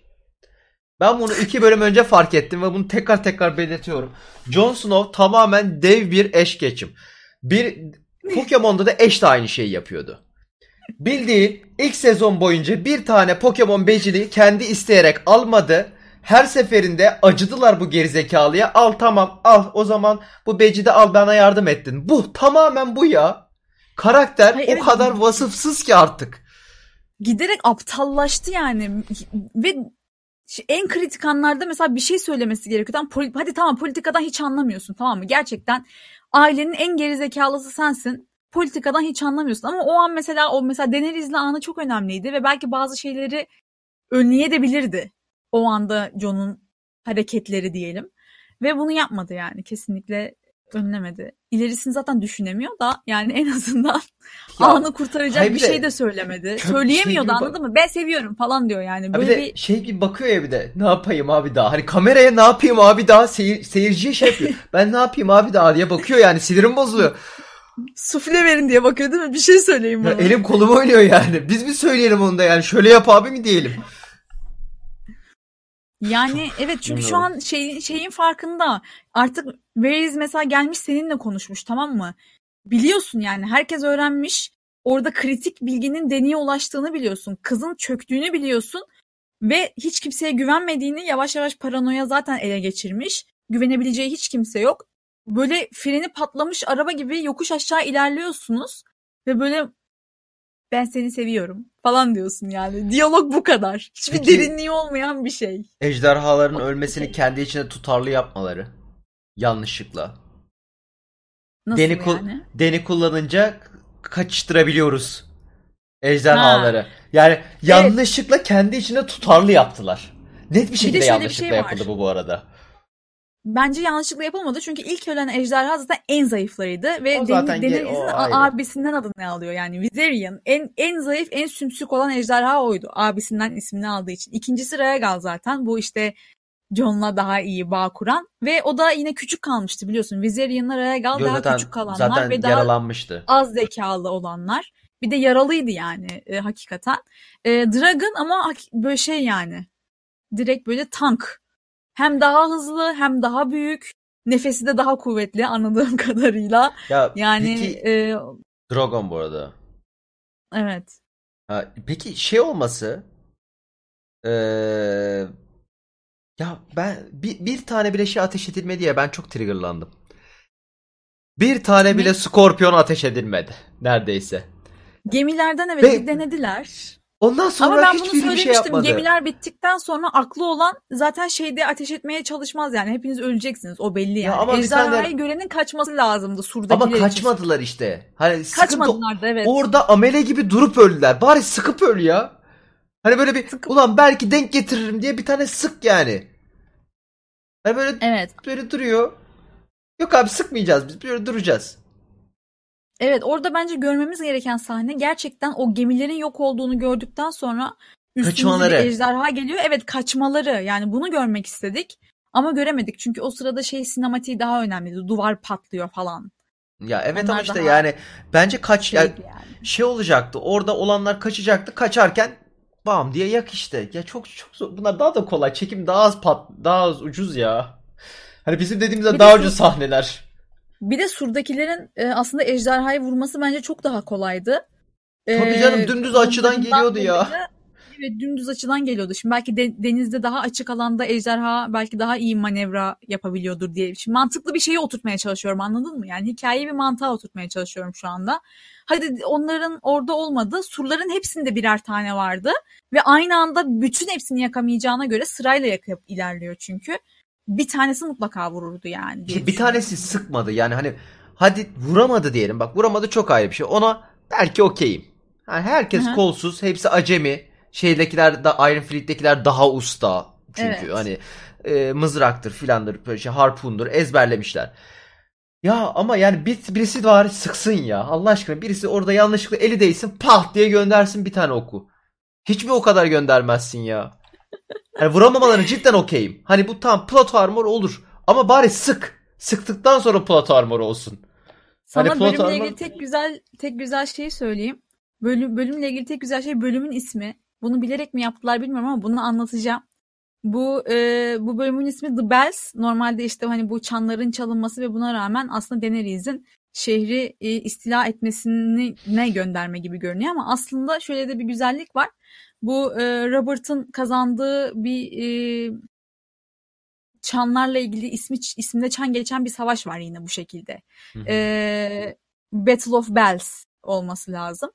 Ben bunu iki bölüm önce fark ettim ve bunu tekrar tekrar belirtiyorum. Jon Snow tamamen dev bir eşkeçim. Bir Pokemon'da da eş de aynı şeyi yapıyordu. Bildiğin ilk sezon boyunca bir tane Pokemon becini kendi isteyerek almadı. Her seferinde acıdılar bu gerizekalıya. Al tamam al o zaman bu becide al bana yardım ettin. Bu tamamen bu ya. Karakter Hayır, o evet. kadar vasıfsız ki artık. Giderek aptallaştı yani ve en kritik anlarda mesela bir şey söylemesi gerekiyor. Tamam, hadi tamam politikadan hiç anlamıyorsun tamam mı? Gerçekten ailenin en gerizekalısı sensin. Politikadan hiç anlamıyorsun ama o an mesela o mesela Daenerys'le anı çok önemliydi ve belki bazı şeyleri önleyebilirdi. O anda Jon'un hareketleri diyelim. Ve bunu yapmadı yani kesinlikle önlemedi. İlerisini zaten düşünemiyor da yani en azından Ya, anı kurtaracak bir de şey de söylemedi. Söyleyemiyordu şey anladın mı? Ben seviyorum falan diyor yani. Ha bir Böyle de bir şey gibi bakıyor ya bir de ne yapayım abi daha hani kameraya ne yapayım abi daha seyir, seyirciye şey yapıyor. ben ne yapayım abi daha diye bakıyor yani sinirim bozuluyor. sufle verin diye bakıyor değil mi? Bir şey söyleyin Ya bana. elim kolum oynuyor yani. Biz mi söyleyelim onu da yani şöyle yap abi mi diyelim. Yani evet çünkü şu an şey, şeyin farkında. Artık Varys mesela gelmiş seninle konuşmuş tamam mı? Biliyorsun yani herkes öğrenmiş. Orada kritik bilginin deniye ulaştığını biliyorsun. Kızın çöktüğünü biliyorsun. Ve hiç kimseye güvenmediğini yavaş yavaş paranoya zaten ele geçirmiş. Güvenebileceği hiç kimse yok. Böyle freni patlamış araba gibi yokuş aşağı ilerliyorsunuz. Ve böyle ben seni seviyorum falan diyorsun yani. Diyalog bu kadar. Hiçbir Peki- derinliği olmayan bir şey. Ejderhaların ölmesini kendi içinde tutarlı yapmaları. Yanlışlıkla. Nasıl Deni, yani? deni kullanınca kaçıştırabiliyoruz ejderhaları. Yani yanlışlıkla kendi içinde tutarlı yaptılar. Net bir şekilde bir yanlışlıkla şey var. yapıldı bu bu arada. Bence yanlışlıkla yapılmadı çünkü ilk ölen ejderha zaten en zayıflarıydı ve Daenerys'in abisinden adını alıyor yani Viserion en en zayıf en sümsük olan ejderha oydu abisinden ismini aldığı için. İkincisi Rhaegal zaten bu işte Jon'la daha iyi bağ kuran ve o da yine küçük kalmıştı biliyorsun Viserion'la Rhaegal Yo, daha zaten, küçük kalanlar zaten ve daha yaralanmıştı. az zekalı olanlar. Bir de yaralıydı yani e, hakikaten. E, Dragon ama böyle şey yani. Direkt böyle tank. Hem daha hızlı hem daha büyük. Nefesi de daha kuvvetli anladığım kadarıyla. Ya Yani peki e, Dragon bu arada. evet. Ha, peki şey olması eee, ya ben bir, bir tane bile şey ateş edilmedi ya ben çok triggerlandım. Bir tane Ne? bile skorpiyon ateş edilmedi neredeyse. Gemilerden evet Ve- denediler. Ondan sonra Ama ben bunu hiçbiri bir söylemiştim. şey yapmadı. Gemiler bittikten sonra aklı olan zaten şeyde ateş etmeye çalışmaz yani. Hepiniz öleceksiniz. O belli yani. ama bir Ejderhayı tane- görenin kaçması lazımdı surdakiler Ama için. kaçmadılar işte. Hani Kaçmadılar da evet. orada amele gibi durup öldüler. Bari sıkıp öl ya. Hani böyle bir Sıkıp- ulan belki denk getiririm diye bir tane sık yani. Hani böyle Evet. böyle duruyor. Yok abi sıkmayacağız biz böyle duracağız. Evet orada bence görmemiz gereken sahne gerçekten o gemilerin yok olduğunu gördükten sonra üstümüze ejderha geliyor. Evet kaçmaları yani bunu görmek istedik ama göremedik çünkü o sırada şey sinematiği daha önemliydi. Duvar patlıyor falan. Ya evet Onlar ama işte yani bence kaç yani. şey olacaktı. Orada olanlar kaçacaktı. Kaçarken bam diye yak işte. Ya çok çok zor. Bunlar daha da kolay. Çekim daha az pat daha az ucuz ya. Hani bizim dediğimizde daha de ucuz şu- sahneler. Bir de surdakilerin e, aslında ejderhayı vurması bence çok daha kolaydı. Tabii canım, dümdüz açıdan geliyordu ya. Evet dümdüz açıdan geliyordu. Şimdi belki de- denizde daha açık alanda ejderha belki daha iyi manevra yapabiliyordur diye. Şimdi mantıklı bir şeyi oturtmaya çalışıyorum anladın mı? Yani hikayeyi bir mantığa oturtmaya çalışıyorum şu anda. Hadi onların orada olmadı. Surların hepsinde birer tane vardı. Ve aynı anda bütün hepsini yakamayacağına göre sırayla yakıp ilerliyor çünkü. Bir tanesi mutlaka vururdu yani. diye bir tanesi sıkmadı. Yani hani hadi vuramadı diyelim. Bak vuramadı çok ayrı bir şey. Ona belki okeyim. Yani herkes Hı hı. kolsuz. Hepsi acemi. Şeydekiler da Iron Fleet'tekiler daha usta. Çünkü Evet. hani e, mızraktır filandır böyle şey harpundur ezberlemişler. Ya ama yani bir, birisi var sıksın ya. Allah aşkına birisi orada yanlışlıkla eli değsin pat diye göndersin bir tane oku. Hiç mi o kadar göndermezsin ya? Hani vuramamalarını cidden okeyim. Hani bu tam plot armor olur. Ama bari sık. Sıktıktan sonra plot armor olsun. Sana Hani bölümle armor- ilgili tek güzel tek güzel şeyi söyleyeyim. Bölüm, bölümle ilgili tek güzel şey bölümün ismi. Bunu bilerek mi yaptılar bilmiyorum ama bunu anlatacağım. Bu e, bu bölümün ismi The Bells. Normalde işte hani bu çanların çalınması ve buna rağmen aslında Daenerys'in şehri e, istila etmesini ne gönderme gibi görünüyor ama aslında şöyle de bir güzellik var. Bu e, Robert'ın kazandığı bir e, çanlarla ilgili ismi isminde çan geçen bir savaş var yine bu şekilde. Hı hı. Ee, Battle of Bells olması lazım.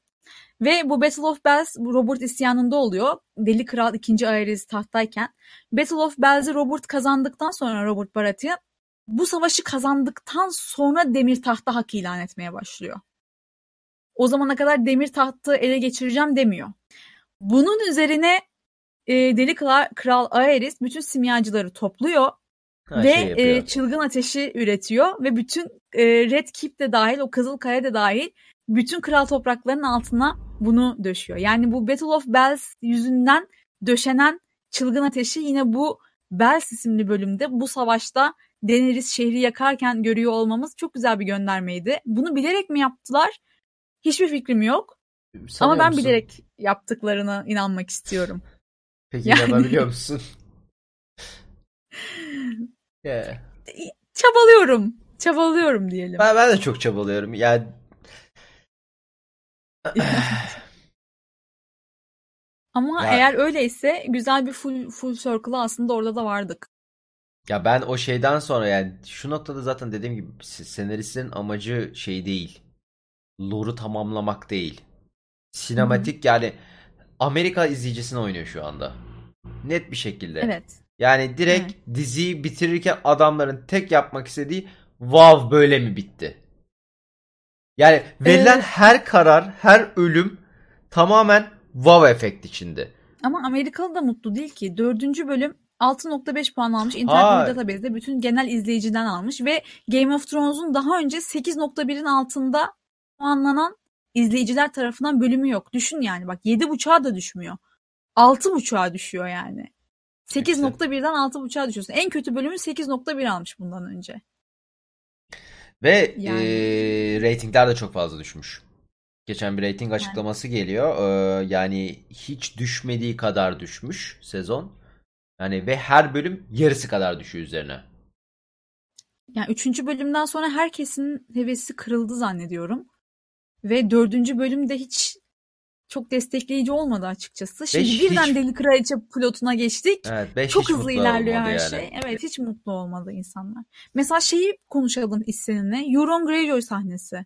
Ve bu Battle of Bells Robert isyanında oluyor. Deli Kral 2. Aerys tahttayken. Battle of Bells'i Robert kazandıktan sonra Robert Baratheon bu savaşı kazandıktan sonra demir tahta hak ilan etmeye başlıyor. O zamana kadar demir tahtı ele geçireceğim demiyor. Bunun üzerine e, Deli Kral, Kral Aerys bütün simyacıları topluyor Ha, ve şey e, çılgın ateşi üretiyor ve bütün e, Red Keep de dahil o Kızılkaya da dahil bütün kral topraklarının altına bunu döşüyor. Yani bu Battle of Bells yüzünden döşenen çılgın ateşi yine bu Bells isimli bölümde bu savaşta Daenerys şehri yakarken görüyor olmamız çok güzel bir göndermeydi. Bunu bilerek mi yaptılar? Hiçbir fikrim yok. Sanıyor Ama ben musun? bilerek yaptıklarına inanmak istiyorum. Peki Yani- inanabiliyor musun? Yeah. Çabalıyorum. Çabalıyorum diyelim. Ben, ben de çok çabalıyorum. Yani Ama Ya- eğer öyleyse güzel bir full full circle'a aslında orada da vardık. ya ben o şeyden sonra yani şu noktada zaten dediğim gibi s- senaristlerin amacı şey değil. Lore'u tamamlamak değil. Sinematik yani Amerika izleyicisini oynuyor şu anda. Net bir şekilde. Evet. Yani direkt diziyi bitirirken adamların tek yapmak istediği wow böyle mi bitti? Yani verilen Evet. her karar, her ölüm tamamen wow efekt içinde. Ama Amerikalı da mutlu değil ki. Dördüncü bölüm 6.5 puan almış. İnternet Aa. Database'de bütün genel izleyiciden almış ve Game of Thrones'un daha önce 8.1'in altında puanlanan izleyiciler tarafından bölümü yok. Düşün yani bak 7.5'a da düşmüyor. 6.5'a düşüyor yani. 8.1'den 6.5'a düşüyorsun. En kötü bölümü 8.1 almış bundan önce. Ve Yani- eee, reytingler de çok fazla düşmüş. Geçen bir reyting açıklaması geliyor. Eee, yani hiç düşmediği kadar düşmüş sezon. Yani ve her bölüm yarısı kadar düşüyor üzerine. Yani üçüncü bölümden sonra herkesin hevesi kırıldı zannediyorum. Ve dördüncü bölümde hiç çok destekleyici olmadı açıkçası. Şimdi hiç- birden hiç- Deli Kraliçe plotuna geçtik. Evet, beş Çok hızlı ilerliyor her yani. şey. Evet hiç mutlu olmadı insanlar. Mesela şeyi konuşalım seninle. Euron Greyjoy sahnesi.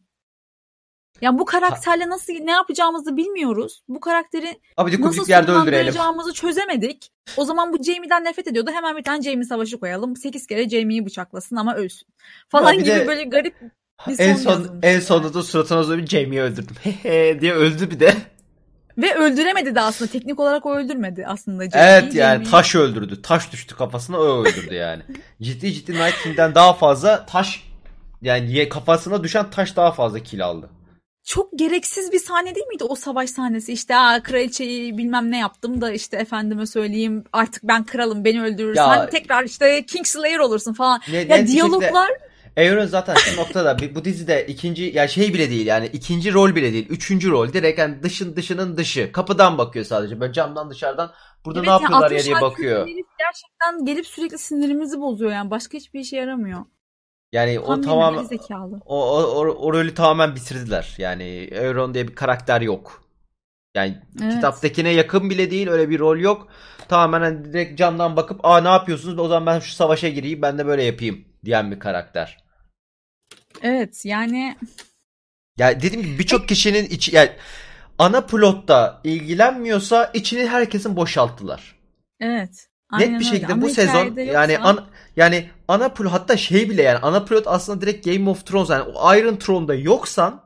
Ya bu karakterle nasıl ne yapacağımızı bilmiyoruz. Bu karakteri Abi de nasıl yerde öldürelim. sonlandıracağımızı çözemedik. O zaman bu Jaime'den nefret ediyordu. Hemen bir tane Jaime savaşı koyalım. 8 kere Jaime'yi bıçaklasın ama ölsün. Falan gibi de- böyle garip bir son En son en sonunda da suratına zoom Jamie'yi öldürdüm. Diye öldü bir de. Ve öldüremedi de aslında. Teknik olarak o öldürmedi aslında Jaime'yi. Evet yani Jaime'yi- taş öldürdü. Taş düştü kafasına o öldürdü yani. ciddi ciddi Night King'den daha fazla taş yani kafasına düşen taş daha fazla kill aldı. çok gereksiz bir sahne değil miydi o savaş sahnesi? İşte Aa, kraliçeyi bilmem ne yaptım da işte efendime söyleyeyim artık ben kralım beni öldürürsen Ya- tekrar işte Kingslayer olursun falan. Ne- Ya bir diyaloglar Euron zaten şu noktada bu dizide ikinci ya şey bile değil yani ikinci rol bile değil. Üçüncü rol direkt yani dışın dışının dışı. Kapıdan bakıyor sadece. Böyle camdan dışarıdan burada Evet ne ya, yapıyorlar ya 60 diye bakıyor. gerçekten gelip sürekli sinirimizi bozuyor yani. Başka hiçbir işe yaramıyor. Yani o Tam bir tamam o, o, o, o rolü tamamen bitirdiler. Yani Euron diye bir karakter yok. Yani Evet. kitaptakine yakın bile değil öyle bir rol yok. Tamamen hani direkt camdan bakıp aa ne yapıyorsunuz o zaman ben şu savaşa gireyim ben de böyle yapayım diyen bir karakter. Evet yani Ya dediğim gibi birçok kişinin içi yani ana plotta ilgilenmiyorsa içini herkesin boşalttılar. evet. Net bir öyle. şekilde Ana bu sezon hikayede yani yoksa- an, yani ana plot hatta şey bile yani ana plot aslında direkt Game of Thrones yani o Iron Throne'da yoksan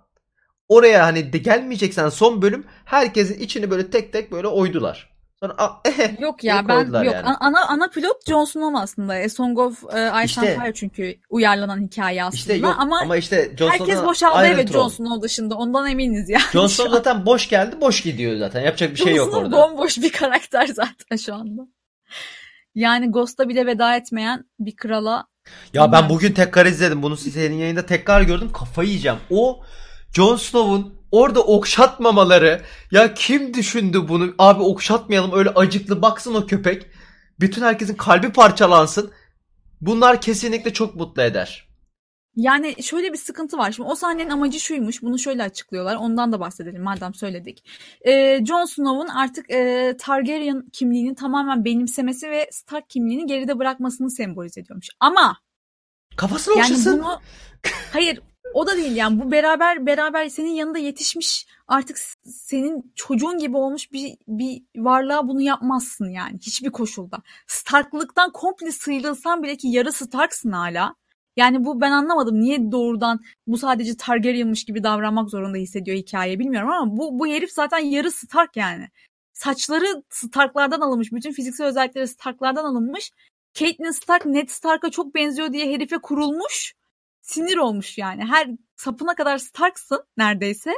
oraya hani de gelmeyeceksen son bölüm herkesin içini böyle tek tek böyle oydular. Sonra "Aa, eh, Yok ya ben yok yani. An- ana ana pilot Jon Snow aslında. A Song of e, Ice and İşte- Fire çünkü uyarlanan hikaye aslında İşte yok ama, ama, işte Jon herkes boşaldı evet. Jon Snow dışında ondan eminiz ya. Jon Snow zaten boş geldi boş gidiyor zaten yapacak bir şey Jon yok Snow orada. bomboş bir karakter zaten şu anda. Yani Ghost'a bile veda etmeyen bir krala Ya ben bugün tekrar izledim. Bunu senin yayında tekrar gördüm. Kafayı yiyeceğim. O Jon Snow'un orada okşatmamaları. Ya kim düşündü bunu? Abi okşatmayalım öyle acıklı baksın o köpek. Bütün herkesin kalbi parçalansın. Bunlar kesinlikle çok mutlu eder. Yani şöyle bir sıkıntı var. Şimdi o sahnenin amacı şuymuş. Bunu şöyle açıklıyorlar. Ondan da bahsedelim madem söyledik. Ee, Jon Snow'un artık e, Targaryen kimliğini tamamen benimsemesi ve Stark kimliğini geride bırakmasını sembolize ediyormuş. Ama Kafasını yani okşasın. bunu hayır o da değil yani bu beraber beraber senin yanında yetişmiş artık senin çocuğun gibi olmuş bir bir varlığa bunu yapmazsın yani hiçbir koşulda. Starklıktan komple sıyrılsan bile ki yarı Starksın hala. Yani bu ben anlamadım. Niye doğrudan bu sadece Targaryen'mış gibi davranmak zorunda hissediyor hikaye bilmiyorum ama bu bu herif zaten yarı Stark yani. Saçları Stark'lardan alınmış. Bütün fiziksel özellikleri Stark'lardan alınmış. Catelyn Stark Ned Stark'a çok benziyor diye herife kurulmuş. Sinir olmuş yani. Her sapına kadar Stark'sın neredeyse.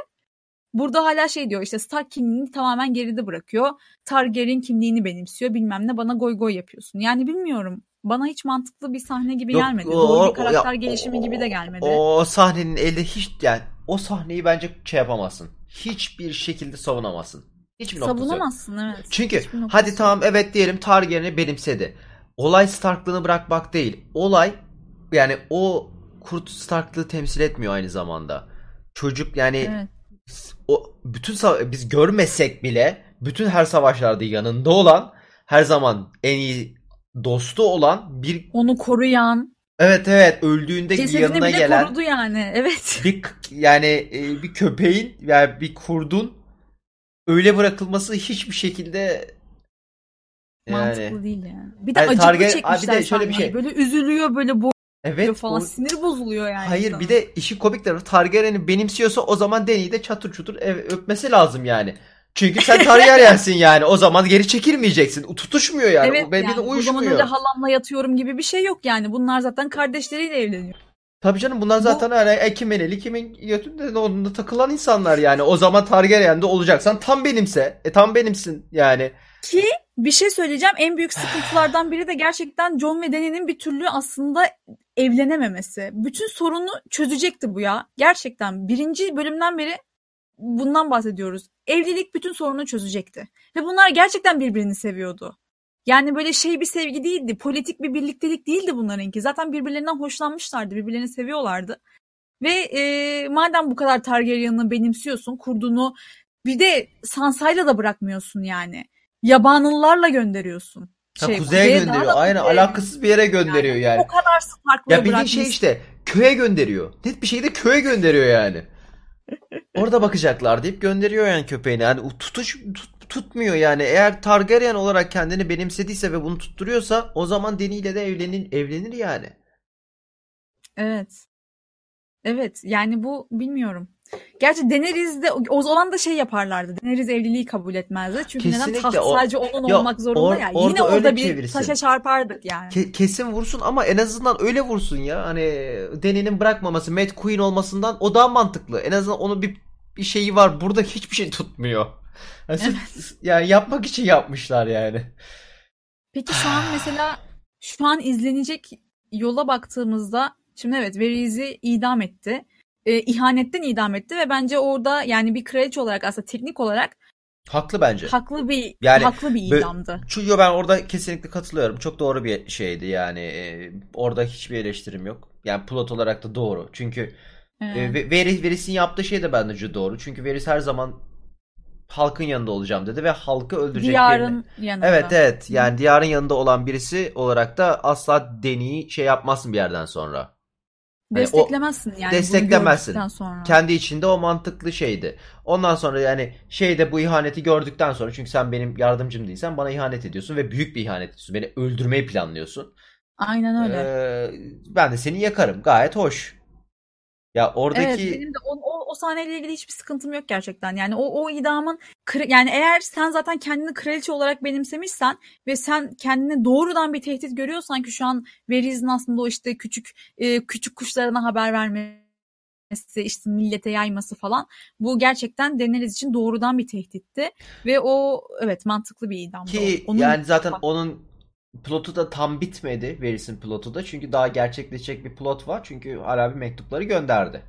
Burada hala şey diyor işte Stark kimliğini tamamen geride bırakıyor. Targaryen kimliğini benimsiyor bilmem ne bana goy goy yapıyorsun. Yani bilmiyorum. Bana hiç mantıklı bir sahne gibi Yok, gelmedi. o- Doğru o- bir karakter ya, gelişimi o- gibi de gelmedi. O sahnenin elde hiç yani o sahneyi bence şey yapamazsın. Hiçbir şekilde savunamazsın. Hiçbir noktası. Savunamazsın evet. Çünkü noktası hadi tamam evet diyelim Targaryen'i benimsedi. Olay Starklığını bırakmak değil. Olay yani o kurt Starklığı temsil etmiyor aynı zamanda. Çocuk yani Evet. o bütün biz görmesek bile bütün her savaşlarda yanında olan her zaman en iyi dostu olan bir Onu koruyan, evet evet öldüğünde cesedini yanına bile gelen korudu yani. Evet. bir yani e, bir köpeğin yani bir kurdun öyle bırakılması hiçbir şekilde Mantıklı yani değil yani. Bir de Yani acıklı Targaryen- çekmişler bir de şöyle bir şey. Böyle üzülüyor böyle boğuluyor evet falan. o- Sinir bozuluyor yani. hayır insana. bir de işin komik tarafı Targaryen'i benimsiyorsa o zaman Dany'yi de çatır çutur ev- öpmesi lazım yani. Çünkü sen Targaryen'sin yani. O zaman geri çekilmeyeceksin. Tutuşmuyor yani. evet o yani. O zaman uyuşmuyor. öyle halamla yatıyorum gibi bir şey yok yani. Bunlar zaten kardeşleriyle evleniyor. Tabii canım bunlar zaten hani e, kimin eli kimin götünde onunla takılan insanlar yani. O zaman Targaryen'de olacaksan tam benimse. E tam benimsin yani. Ki bir şey söyleyeceğim. En büyük sıkıntılardan biri de gerçekten John ve Dany'nin bir türlü aslında evlenememesi. Bütün sorunu çözecekti bu ya. Gerçekten birinci bölümden beri bundan bahsediyoruz. Evlilik bütün sorunu çözecekti. Ve bunlar gerçekten birbirini seviyordu. Yani böyle şey bir sevgi değildi. Politik bir birliktelik değildi bunlarınki. Zaten birbirlerinden hoşlanmışlardı. Birbirlerini seviyorlardı. Ve e, madem bu kadar Targaryen'ı benimsiyorsun, kurduğunu bir de Sansa'yla da bırakmıyorsun yani. Yabanıllarla gönderiyorsun. Ha, Şey, kuzeye, kuzeye gönderiyor. Aynen kuzeye alakasız bir yere gönderiyor yani. O kadar Stark'la Ya bildiğin şey işte köye gönderiyor. Net bir şekilde köye gönderiyor yani. Orada bakacaklar deyip gönderiyor yani köpeğini. Yani tutuş tut- tutmuyor yani. Eğer Targaryen olarak kendini benimsediyse ve bunu tutturuyorsa o zaman Dany ile de evlenir, evlenir yani. Evet. Evet yani bu bilmiyorum. Gerçi Daenerys'de o o zaman da şey yaparlardı. Daenerys evliliği kabul etmezdi. Çünkü neden Kesinlikle taht o- sadece onun Ya olmak zorunda or- ya. orada Yine orada bir çevirsin. taşa çarpardık yani. Ke- kesin vursun ama en azından öyle vursun ya. Hani Dany'nin bırakmaması, Mad Queen olmasından o daha mantıklı. En azından onun bir bir şeyi var. Burada hiçbir şey tutmuyor. Yani, sırf- yani yapmak için yapmışlar yani. Peki şu an mesela şu an izlenecek yola baktığımızda Şimdi evet Varys'i idam etti. E, ihanetten idam etti ve bence orada yani bir kraliçe olarak aslında teknik olarak Haklı bence. haklı bir Yani haklı bir idamdı. Çünkü ben orada kesinlikle katılıyorum. Çok doğru bir şeydi yani. Ee, orada hiçbir eleştirim yok. Yani plot olarak da doğru. Çünkü e, Evet. ve- Veris, Veris'in yaptığı şey de bence doğru. Çünkü Veris her zaman halkın yanında olacağım dedi ve halkı öldüreceklerini. Diyarın yanında. Evet evet. Yani diyarın yanında olan birisi olarak da asla Deni'yi şey yapmazsın bir yerden sonra. Hani Desteklemezsin yani desteklemezsin. sonra. Kendi içinde o mantıklı şeydi. Ondan sonra yani şeyde bu ihaneti gördükten sonra çünkü sen benim yardımcım değilsen bana ihanet ediyorsun ve büyük bir ihanet ediyorsun. Beni öldürmeyi planlıyorsun. Aynen öyle. Ee, ben de seni yakarım. Gayet hoş. Ya oradaki Evet benim de o, o, o sahneyle ilgili hiçbir sıkıntım yok gerçekten. Yani o, o idamın yani eğer sen zaten kendini kraliçe olarak benimsemişsen ve sen kendine doğrudan bir tehdit görüyorsan ki şu an Veriz'in aslında o işte küçük e, küçük kuşlarına haber vermesi işte millete yayması falan bu gerçekten Daenerys için doğrudan bir tehditti ve o evet mantıklı bir idamdı. ki Onun- yani zaten onun plotu da tam bitmedi. Veris'in plotu da. Çünkü daha gerçekleşecek bir plot var. Çünkü hala bir mektupları gönderdi.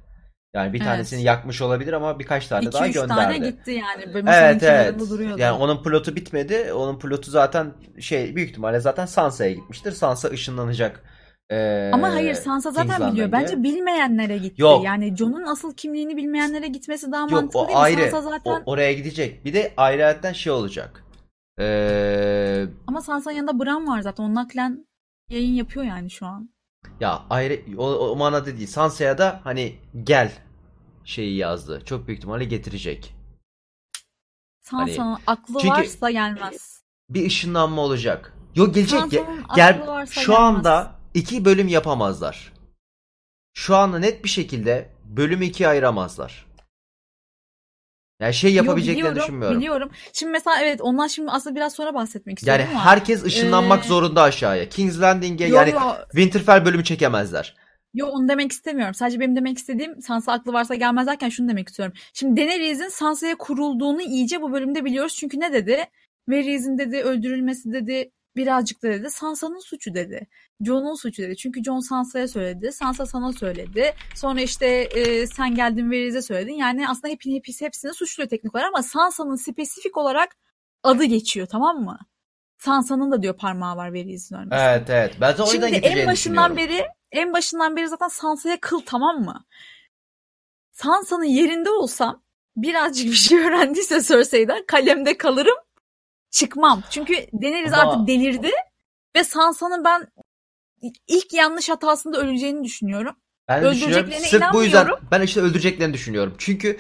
Yani bir Evet. tanesini yakmış olabilir ama birkaç tane iki daha üç gönderdi. tane gitti yani. Masanın Evet evet. Yani onun plotu bitmedi. Onun plotu zaten şey büyük ihtimalle zaten Sansa'ya gitmiştir. Sansa ışınlanacak. Ee, Ama hayır Sansa zaten biliyor. diye. Bence bilmeyenlere gitti. Yok. Yani Jon'un asıl kimliğini bilmeyenlere gitmesi daha Yok mantıklı o değil mi? ayrı. Sansa zaten O, oraya gidecek. Bir de ayrıyetten şey olacak. Ee, ama Sansa'nın yanında Bran var zaten. O naklen yayın yapıyor yani şu an. ya ayrı o, o manada değil. Sansa'ya da hani gel şeyi yazdı. Çok büyük ihtimalle getirecek. Sansa'nın aklı Çünkü- varsa gelmez. Bir ışınlanma olacak. Yok gelecek. Ge- gel şu gelmez. anda iki bölüm yapamazlar. Şu anda net bir şekilde bölümü ikiye ayıramazlar. Yani şey yapabileceklerini biliyorum, düşünmüyorum. Biliyorum. Şimdi mesela evet ondan şimdi aslında biraz sonra bahsetmek Yani istiyorum ama. herkes ışınlanmak Ee, zorunda aşağıya. King's Landing'e Yo, yani yo, Winterfell bölümü çekemezler. Yo onu demek istemiyorum. Sadece benim demek istediğim Sansa aklı varsa gelmez derken şunu demek istiyorum. Şimdi Daenerys'in Sansa'ya kurulduğunu iyice bu bölümde biliyoruz. Çünkü ne dedi? Varys'in dedi öldürülmesi dedi birazcık da dedi Sansa'nın suçu dedi. Jon'un suçu dedi. Çünkü Jon Sansa'ya söyledi. Sansa sana söyledi. Sonra işte e, sen geldin Varys'e söyledin. Yani aslında hepini hepsi hepsini suçluyor teknik olarak ama Sansa'nın spesifik olarak adı geçiyor tamam mı? Sansa'nın da diyor parmağı var Varys'in ölmesinde. Evet evet. Ben de o yüzden Şimdi en başından beri en başından beri zaten Sansa'ya kıl tamam mı? Sansa'nın yerinde olsam birazcık bir şey öğrendiyse Cersei'den kalemde kalırım çıkmam. Çünkü Daenerys Ama- artık delirdi ve Sansa'nın ben ilk yanlış hatasında öleceğini düşünüyorum. Ben de düşünüyorum. öldüreceklerine Sırf bu yüzden ben işte öldüreceklerini düşünüyorum. Çünkü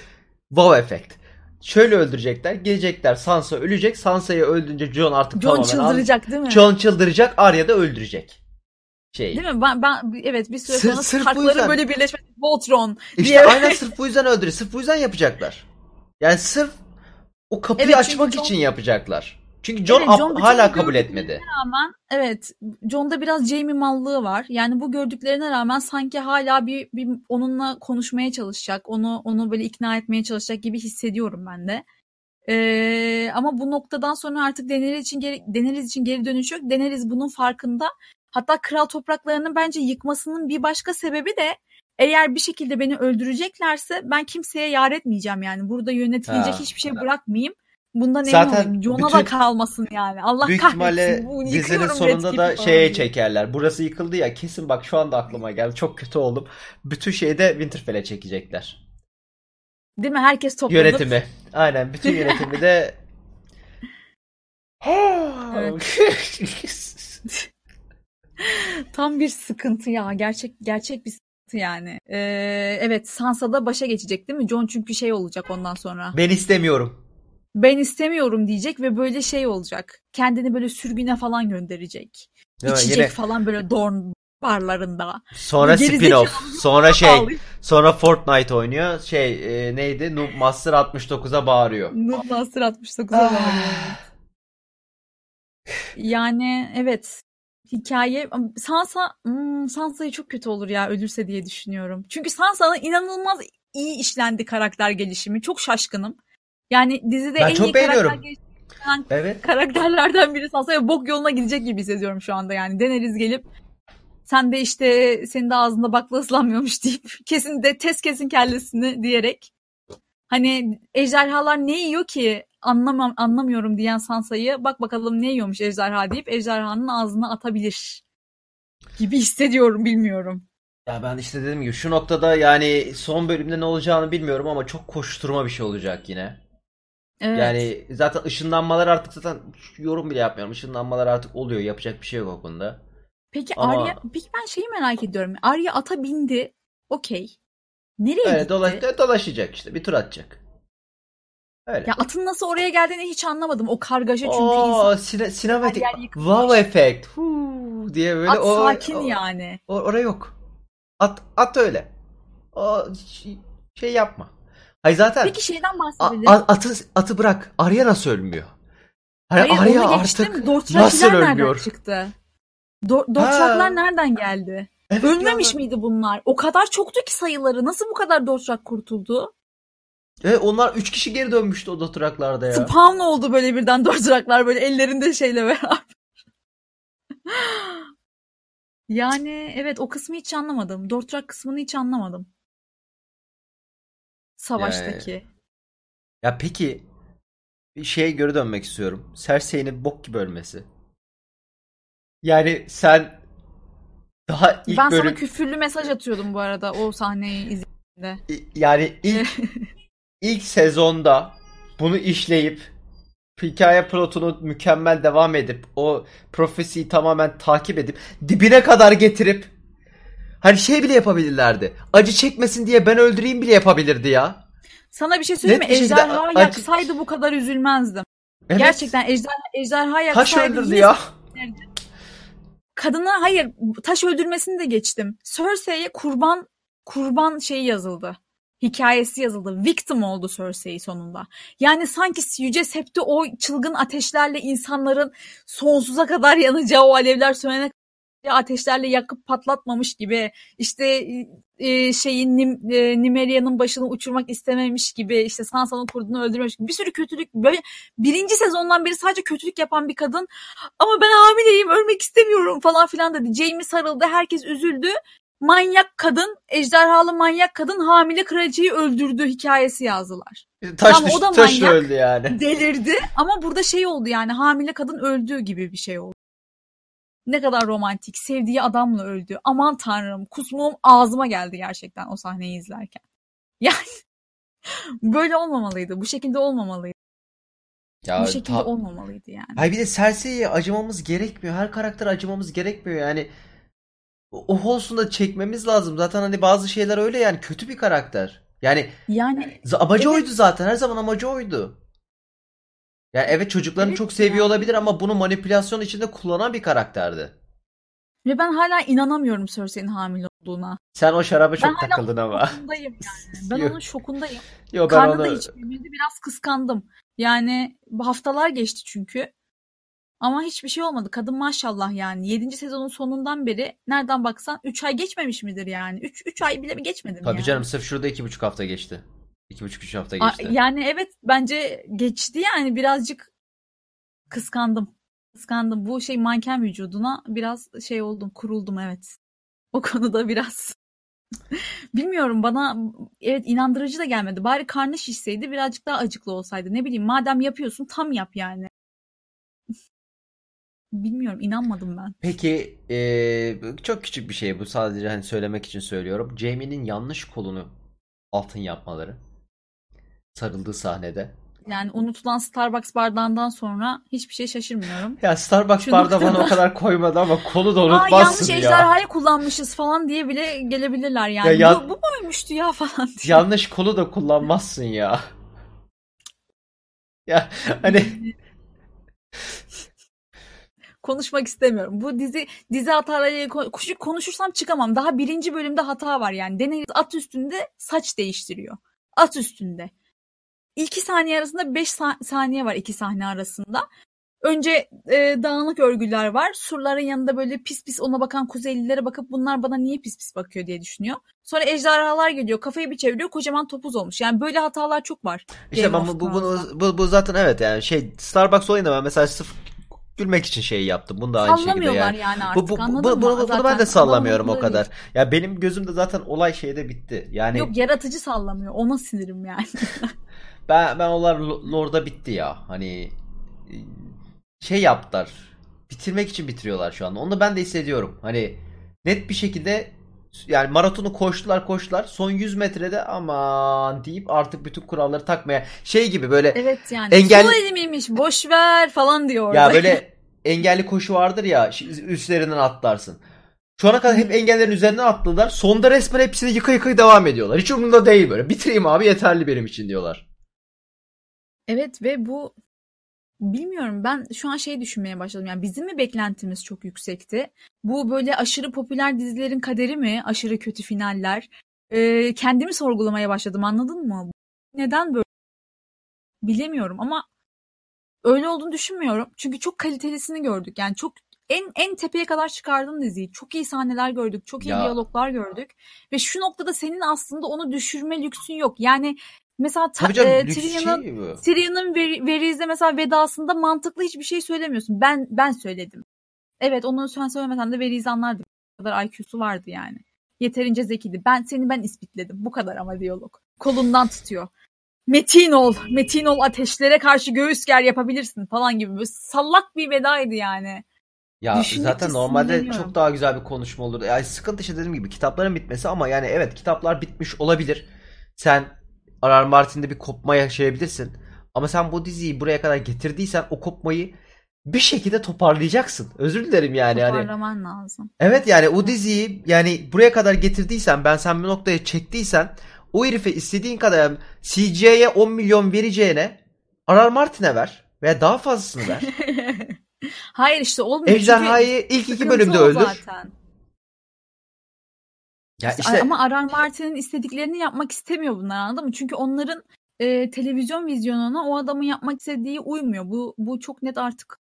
wow efekt. Şöyle öldürecekler. Gelecekler. Sansa ölecek. Sansa'yı öldürünce Jon artık Jon çıldıracak değil mi? Jon çıldıracak. Arya da öldürecek. Şey. Değil mi? Ben, ben evet bir süre Sır- sonra sırf Stark'ların yüzden. böyle birleşmesi Voltron İşte diye. aynen sırf bu yüzden öldürüyor. Sırf bu yüzden yapacaklar. Yani sırf o kapıyı Evet, açmak Jon- için yapacaklar. Çünkü John Evet, bütün hala bu kabul etmedi. rağmen evet John'da biraz Jamie mallığı var. Yani bu gördüklerine rağmen sanki hala bir, bir onunla konuşmaya çalışacak. Onu onu böyle ikna etmeye çalışacak gibi hissediyorum ben de. Ee, ama bu noktadan sonra artık Daenerys için geri, Daenerys için geri dönüş yok. Daenerys bunun farkında. Hatta kral topraklarını bence yıkmasının bir başka sebebi de eğer bir şekilde beni öldüreceklerse ben kimseye yar etmeyeceğim yani. Burada yönetilecek Ha. hiçbir şey bırakmayayım. Bundan Zaten emin olayım. Jon'a da kalmasın yani. Allah Büyük kahretsin. bunu dizinin sonunda da şeye diye. çekerler. Burası yıkıldı ya kesin bak şu anda aklıma geldi. Çok kötü oldum. Bütün şeyi de Winterfell'e çekecekler. Değil mi? Herkes toplanıp. Yönetimi. Aynen bütün yönetimi de Tam bir sıkıntı ya. Gerçek gerçek bir sıkıntı yani. Ee, evet Sansa da başa geçecek değil mi? Jon çünkü şey olacak ondan sonra. ben istemiyorum. Ben istemiyorum diyecek ve böyle şey olacak. Kendini böyle sürgüne falan gönderecek. Değil? İçecek Yine falan böyle Dorn barlarında. sonra spin-off. Sonra şey Ağlayıp sonra Fortnite oynuyor. Şey e, neydi? Noob Master 69'a bağırıyor. Noob Master 69'a Ah. bağlıyor. Yani evet hikaye Sansa hmm, Sansa'yı çok kötü olur ya ölürse diye düşünüyorum. Çünkü Sansa'nın inanılmaz iyi işlendi karakter gelişimi. Çok şaşkınım. Yani dizide Ben en çok iyi karakter beğeniyorum. olan Evet. karakterlerden biri Sansa ve bok yoluna gidecek gibi hissediyorum şu anda yani. Daenerys gelip Sen de işte senin de ağzında bakla ıslanmıyormuş deyip kesin de test kesin kellesini diyerek hani ejderhalar ne yiyor ki anlamam anlamıyorum diyen Sansa'yı bak bakalım ne yiyormuş ejderha deyip ejderhanın ağzına atabilir gibi hissediyorum bilmiyorum. Ya ben işte dediğim gibi şu noktada yani son bölümde ne olacağını bilmiyorum ama çok koşturma bir şey olacak yine. Evet. Yani zaten ışınlanmalar artık zaten yorum bile yapmıyorum. Işınlanmalar artık oluyor. Yapacak bir şey yok o konuda. Peki Ama- Arya, peki ben şeyi merak ediyorum. Arya ata bindi. Okey. Nereye Öyle gitti? dolaş- dolaşacak işte. Bir tur atacak. Öyle. Ya atın nasıl oraya geldiğini hiç anlamadım. O kargaşa çünkü Oo, insan sine- sinematik wow efekt huu diye böyle at o, sakin o, yani. o- oraya yok. At at öyle. O şey, şey yapma. Hayır zaten Peki şeyden bahsedelim. a- atı atı bırak. Arya nasıl ölmüyor? Hani Hayır Arya onu geçtim. artık nasıl nereden ölmüyor? çıktı? Do- Ha. nereden geldi? Evet Ölmemiş ya. miydi bunlar? O kadar çoktu ki sayıları. Nasıl bu kadar Dothrak kurtuldu? Evet, onlar 3 kişi geri dönmüştü o Dothraklarda ya. Spawn oldu böyle birden Dothraklar böyle ellerinde şeyle beraber. yani evet o kısmı hiç anlamadım. Dothrak kısmını hiç anlamadım. Savaştaki. Ya peki bir şeye göre dönmek istiyorum. Cersei'nin bok gibi ölmesi. Yani sen daha ilk ben bölüm sana küfürlü mesaj atıyordum bu arada o sahneyi izlediğimde. yani ilk ilk sezonda bunu işleyip hikaye plotunu mükemmel devam edip o profesiyi tamamen takip edip dibine kadar getirip hani şey bile yapabilirlerdi. Acı çekmesin diye ben öldüreyim bile yapabilirdi ya. Sana bir şey söyleyeyim mi? Net şekilde Ejderha acı- yaksaydı bu kadar üzülmezdim. Evet. Gerçekten ejderha, ejderha taş yaksaydı öldürdü yine ya. kadına hayır taş öldürmesini de geçtim. Cersei'ye kurban kurban şeyi yazıldı. Hikayesi yazıldı. Victim oldu Cersei sonunda. Yani sanki Yüce Septi o çılgın ateşlerle insanların sonsuza kadar yanacağı o alevler sönene ateşlerle yakıp patlatmamış gibi işte e, şeyin Nim, e, Nimeria'nın başını uçurmak istememiş gibi işte Sansa'nın kurdunu öldürmemiş gibi bir sürü kötülük böyle birinci sezondan beri sadece kötülük yapan bir kadın ama ben hamileyim ölmek istemiyorum falan filan dedi. Jamie sarıldı herkes üzüldü. Manyak kadın, ejderhalı manyak kadın hamile kraliçeyi öldürdü hikayesi yazdılar. Taş Tamam, düş, o da taş manyak. öldü yani. Delirdi ama burada şey oldu yani hamile kadın öldüğü gibi bir şey oldu. Ne kadar romantik. Sevdiği adamla öldü. Aman tanrım kusmum ağzıma geldi gerçekten o sahneyi izlerken. Yani böyle olmamalıydı. Bu şekilde olmamalıydı. Ya Bu şekilde ta- olmamalıydı yani. Hayır bir de Cersei'ye acımamız gerekmiyor. Her karaktere acımamız gerekmiyor yani. O o Hols'unu da çekmemiz lazım. Zaten hani bazı şeyler öyle yani kötü bir karakter. Yani Yani amacı Evet. oydu zaten. Her zaman amacı oydu. Yani evet çocuklarını Evet çok seviyor ya. olabilir ama bunu manipülasyon içinde kullanan bir karakterdi. ve ben hala inanamıyorum Cersei'nin hamile olduğuna. Sen o şaraba Ben çok hala takıldın onun ama. şokundayım yani. Ben Yok. onun şokundayım. Yo ben Karnı da onu. Biraz kıskandım. Yani bu haftalar geçti çünkü. Ama hiçbir şey olmadı. Kadın maşallah yani. 7. sezonun sonundan beri nereden baksan 3 ay geçmemiş midir yani? 3 3 ay bile mi geçmedi mi Tabii yani? canım sırf şurada iki buçuk hafta geçti. İki buçuk üç hafta geçti. Yani evet bence geçti yani birazcık kıskandım. Kıskandım. Bu şey manken vücuduna biraz şey oldum, kuruldum evet. O konuda biraz. Bilmiyorum bana evet inandırıcı da gelmedi. Bari karnı şişseydi birazcık daha acıklı olsaydı. Ne bileyim madem yapıyorsun tam yap yani. Bilmiyorum inanmadım ben. Peki eee, çok küçük bir şey bu sadece hani söylemek için söylüyorum. Jamie'nin yanlış kolunu altın yapmaları sarıldığı sahnede. Yani unutulan Starbucks bardağından sonra hiçbir şey şaşırmıyorum. Ya Starbucks Şu bardağı bana o kadar koymadı ama kolu da Aa yanlış unutmazsın ya. ejderhayı kullanmışız falan diye bile gelebilirler yani. Ya yan- Bu, bu muymuştu ya falan diye. Yanlış kolu da kullanmazsın ya. Ya hani konuşmak istemiyorum. Bu dizi dizi hatalarıyla ko- konuşursam çıkamam. Daha birinci bölümde hata var yani. Daenerys at üstünde saç değiştiriyor. At üstünde. İki saniye arasında beş sa- saniye var iki sahne arasında. Önce e, dağınık örgüler var. Surların yanında böyle pis pis ona bakan Kuzeylilere bakıp bunlar bana niye pis pis bakıyor diye düşünüyor. Sonra ejderhalar geliyor. Kafayı bir çeviriyor. Kocaman topuz olmuş. Yani böyle hatalar çok var. işte ben bu, bu, bunu, bu, bu zaten evet yani şey Starbucks olayında ben mesela sırf gülmek için şey yaptım. Bunu da aynı şekilde yani. yani artık Bu, bu, bu, mı? bunu, bunu Zaten ben de sallamıyorum o kadar. Ya benim gözümde zaten olay şeyde bitti. Yani Yok yaratıcı sallamıyor. Ona sinirim yani. ben ben onlar Lord'a bitti ya. Hani şey yaptılar. Bitirmek için bitiriyorlar şu anda. Onu da ben de hissediyorum. Hani net bir şekilde yani maratonu koştular koştular. Son 100 metrede aman deyip artık bütün kuralları takmaya şey gibi böyle evet yani. Engel- Sol elimiymiş boş ver falan diyor orada. ya böyle engelli koşu vardır ya üstlerinden atlarsın. Şu ana kadar hep engellerin üzerinden atladılar. Sonda resmen hepsini yıka yıka devam ediyorlar. Hiç umurumda değil böyle. Bitireyim abi yeterli benim için diyorlar. Evet ve bu bilmiyorum ben şu an şey düşünmeye başladım. Yani bizim mi beklentimiz çok yüksekti? Bu böyle aşırı popüler dizilerin kaderi mi? Aşırı kötü finaller. Ee, kendimi sorgulamaya başladım anladın mı? Neden böyle? Bilemiyorum ama öyle olduğunu düşünmüyorum. Çünkü çok kalitelisini gördük. Yani çok en en tepeye kadar çıkardın diziyi. Çok iyi sahneler gördük. Çok iyi Ya. diyaloglar gördük. Ve şu noktada senin aslında onu düşürme lüksün yok. Yani mesela ta, canım e, Tyrion'un şey bu. Tyrion'un Varys'e mesela vedasında mantıklı hiçbir şey söylemiyorsun. Ben ben söyledim. Evet onu sen söylemesen de Varys anlardı. Bu kadar IQ'su vardı yani. Yeterince zekiydi. Ben seni ben ispitledim. Bu kadar ama diyalog. Kolundan tutuyor. Metin ol. Metin ol ateşlere karşı göğüs ger yapabilirsin falan gibi. Böyle sallak bir vedaydı yani. Ya Düşündükçe zaten normalde çok daha güzel bir konuşma olur. Yani sıkıntı işte dediğim gibi kitapların bitmesi ama yani evet kitaplar bitmiş olabilir. Sen R.R. Martin'de bir kopma yaşayabilirsin. Ama sen bu diziyi buraya kadar getirdiysen o kopmayı bir şekilde toparlayacaksın. Özür dilerim yani. Toparlaman lazım. Evet yani o diziyi yani buraya kadar getirdiysen ben sen bir noktaya çektiysen o herife istediğin kadar CGI'ye 10 milyon vereceğine R.R. Martin'e ver veya daha fazlasını ver. Hayır işte olmuyor. Ejderhayı ilk iki bölümde öldür. Zaten. Ya işte Ama Arar Martin'in istediklerini yapmak istemiyor bunlar anladın mı? Çünkü onların e, televizyon vizyonuna o adamın yapmak istediği uymuyor. Bu bu çok net artık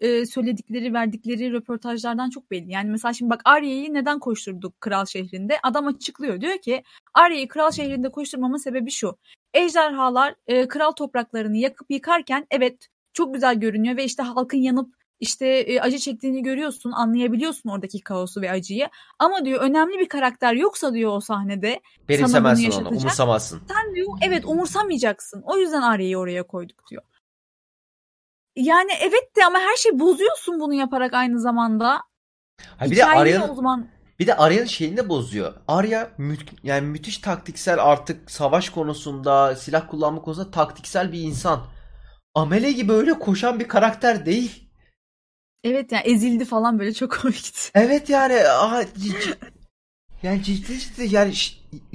e, söyledikleri, verdikleri röportajlardan çok belli. Yani mesela şimdi bak Arya'yı neden koşturduk Kral Şehri'nde? Adam açıklıyor. Diyor ki Arya'yı Kral Şehri'nde koşturmamın sebebi şu. Ejderhalar e, kral topraklarını yakıp yıkarken evet çok güzel görünüyor ve işte halkın yanıp işte e, acı çektiğini görüyorsun, anlayabiliyorsun oradaki kaosu ve acıyı. Ama diyor önemli bir karakter yoksa diyor o sahnede benimsemezsin onu, umursamazsın. sen diyor evet umursamayacaksın. O yüzden Arya'yı oraya koyduk diyor. Yani evet de ama her şey bozuyorsun bunu yaparak aynı zamanda. Ha bir de Arya'nın o zaman bir de Arya'nın şeyini de bozuyor. Arya mü- yani müthiş taktiksel artık savaş konusunda, silah kullanma konusunda taktiksel bir insan. Amele gibi öyle koşan bir karakter değil. Evet yani ezildi falan böyle çok komikti. Evet yani aha, yani ciddi ciddi yani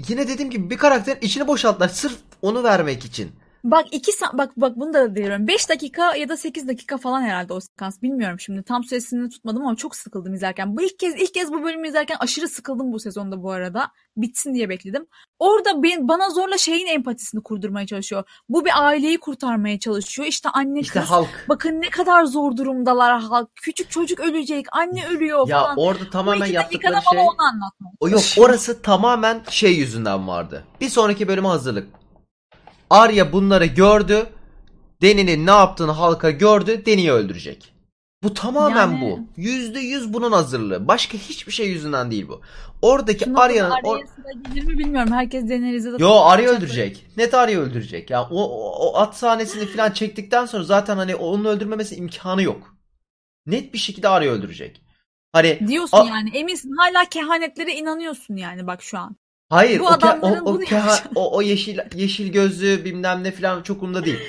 yine dediğim gibi bir karakterin içini boşalttılar sırf onu vermek için. Bak iki bak bak bunu da diyorum. 5 dakika ya da 8 dakika falan herhalde o sekans. Bilmiyorum şimdi. Tam süresini tutmadım ama çok sıkıldım izlerken. Bu ilk kez ilk kez bu bölümü izlerken aşırı sıkıldım bu sezonda bu arada. Bitsin diye bekledim. Orada ben, bana zorla şeyin empatisini kurdurmaya çalışıyor. Bu bir aileyi kurtarmaya çalışıyor. İşte anne İşte kız. halk. Bakın ne kadar zor durumdalar halk. Küçük çocuk ölecek. Anne ölüyor Ya falan. orada Bu tamamen yaptıkları şey o yok orası tamamen şey yüzünden vardı. Bir sonraki bölüme hazırlık. Arya bunları gördü. Deni'nin ne yaptığını halka gördü. Deni'yi öldürecek. Bu tamamen Yani- bu. Yüzde yüz bunun hazırlığı. Başka hiçbir şey yüzünden değil bu. Oradaki Arya'nın... Arya'ya gelir mi bilmiyorum. Herkes Daenerys'e de Yo Arya öldürecek. Net Arya öldürecek. Ya o, o, o at sahnesini falan çektikten sonra zaten hani onun öldürmemesi imkanı yok. Net bir şekilde Arya öldürecek. Hani Diyorsun A- yani eminsin hala kehanetlere inanıyorsun yani bak şu an. Hayır Bu o, ke- adamların o, o, bunu keha- o, o yeşil yeşil gözlü bilmem ne falan çok umurumda değil.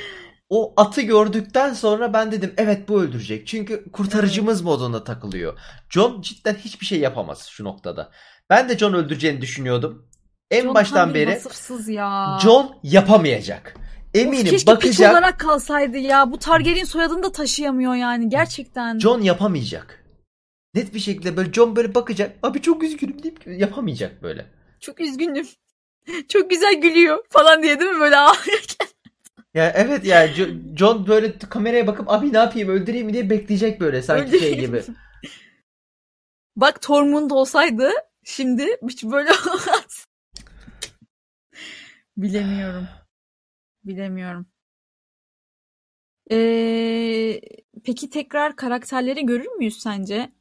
O atı gördükten sonra ben dedim evet bu öldürecek. Çünkü kurtarıcımız modunda takılıyor. John cidden hiçbir şey yapamaz şu noktada. Ben de John öldüreceğini düşünüyordum. En John baştan beri vasıfsız ya. John yapamayacak. Eminim keşke piç bakacak. olarak kalsaydı ya. Bu Targaryen soyadını da taşıyamıyor yani gerçekten. John yapamayacak. Net bir şekilde böyle John böyle bakacak. Abi çok üzgünüm deyip yapamayacak böyle. Çok üzgünüm. Çok güzel gülüyor falan diye değil mi böyle ağlarken. Ya evet ya Jo- John böyle kameraya bakıp abi ne yapayım öldüreyim mi diye bekleyecek böyle sanki şey gibi. Bak Tormund olsaydı şimdi hiç böyle olmaz. Bilemiyorum. Bilemiyorum. Ee, peki tekrar karakterleri görür müyüz sence?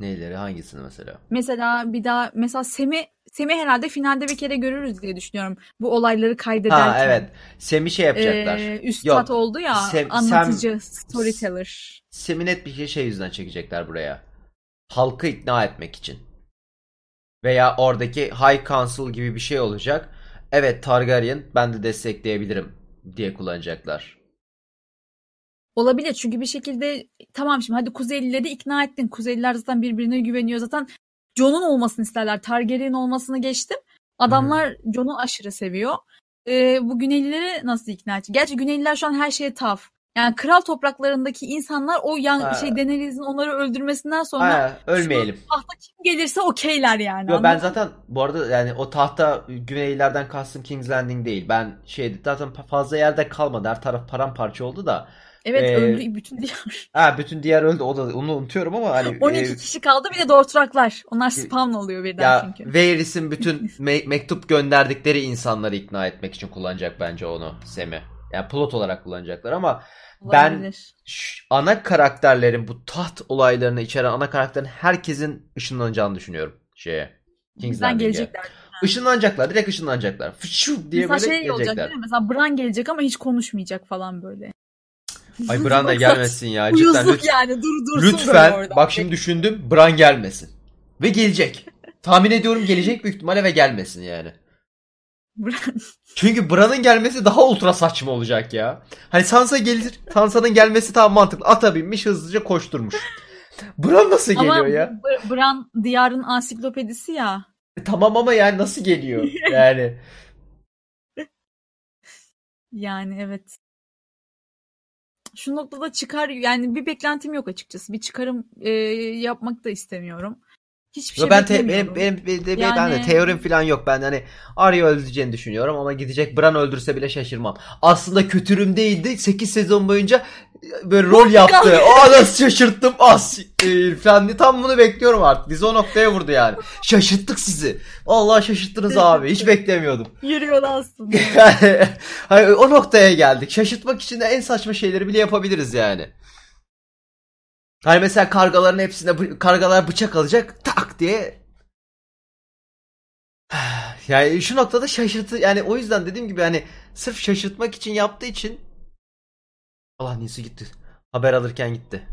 Neyleri hangisini mesela? Mesela bir daha mesela Sem'i Sem'i herhalde finalde bir kere görürüz diye düşünüyorum. Bu olayları kaydederken. Ha evet. Sem'i şey yapacaklar. Ee, üstad Yok. oldu ya Sem- anlatıcı, storyteller. Sem'i net bir şey, şey yüzden çekecekler buraya. Halkı ikna etmek için. Veya oradaki High Council gibi bir şey olacak. Evet Targaryen ben de destekleyebilirim diye kullanacaklar. Olabilir çünkü bir şekilde tamam şimdi hadi Kuzeylileri ikna ettin. Kuzeyliler zaten birbirine güveniyor. Zaten Jon'un olmasını isterler. Targaryen olmasını geçtim. Adamlar Jon'u aşırı seviyor. Ee, bu Güneylileri nasıl ikna edecek? Gerçi Güneyliler şu an her şeye taf. Yani kral topraklarındaki insanlar o yan Ha. şey Daenerys'in onları öldürmesinden sonra Ha, ölmeyelim. şu tahta kim gelirse okeyler yani. Yo, ben zaten bu arada yani o tahta Güneylilerden kastım King's Landing değil. Ben şeydi zaten fazla yerde kalmadı. Her taraf paramparça oldu da. Evet Ee, öldü bütün diğer. Ha bütün diğer öldü. O da onu unutuyorum ama hani 12 e, kişi kaldı bir de Dortraklar. Onlar spawn oluyor birden ya çünkü. Varys'in bütün me- mektup gönderdikleri insanları ikna etmek için kullanacak bence onu Sem'i. Yani plot olarak kullanacaklar ama ben Olabilir. ş- ana karakterlerin bu taht olaylarını içeren ana karakterin herkesin ışınlanacağını düşünüyorum şeye. King's Landing'e. gelecekler. Işınlanacaklar, direkt ışınlanacaklar. Fışu diye Mesela böyle şey olacak gelecekler. değil mi? Mesela Bran gelecek ama hiç konuşmayacak falan böyle. Ay Bran da gelmesin ya. Cidden Uyuzluk lütfen. yani dur dursun böyle Lütfen orada. bak şimdi düşündüm Bran gelmesin. Ve gelecek. Tahmin ediyorum gelecek büyük ihtimalle ve gelmesin yani. Bran Çünkü Bran'ın gelmesi daha ultra saçma olacak ya. Hani Sansa gelir. Sansa'nın gelmesi tam mantıklı. Ata binmiş hızlıca koşturmuş. Bran nasıl geliyor ama ya? B- Bran diyarın ansiklopedisi ya. E, Tamam ama yani nasıl geliyor? Yani. Yani evet. Şu noktada çıkar yani bir beklentim yok açıkçası. Bir çıkarım e, yapmak da istemiyorum. Hiçbir şey ben te- benim, benim, benim, benim- Yani- ben de teorim falan yok. Ben hani Arya öldüreceğini düşünüyorum ama gidecek Bran öldürse bile şaşırmam. Aslında kötürüm değildi. 8 sezon boyunca böyle rol yaptı. Aa nasıl şaşırttım as e, falan diye. Tam bunu bekliyorum artık. Bizi o noktaya vurdu yani. Şaşırttık sizi. Vallahi şaşırttınız abi. Hiç beklemiyordum. Yürüyor aslında. Yani o noktaya geldik. Şaşırtmak için de en saçma şeyleri bile yapabiliriz yani. Hani mesela kargaların hepsine bı- kargalar bıçak alacak tak diye. Yani şu noktada şaşırtı yani o yüzden dediğim gibi hani sırf şaşırtmak için yaptığı için Allah Ninsu gitti. Haber alırken gitti.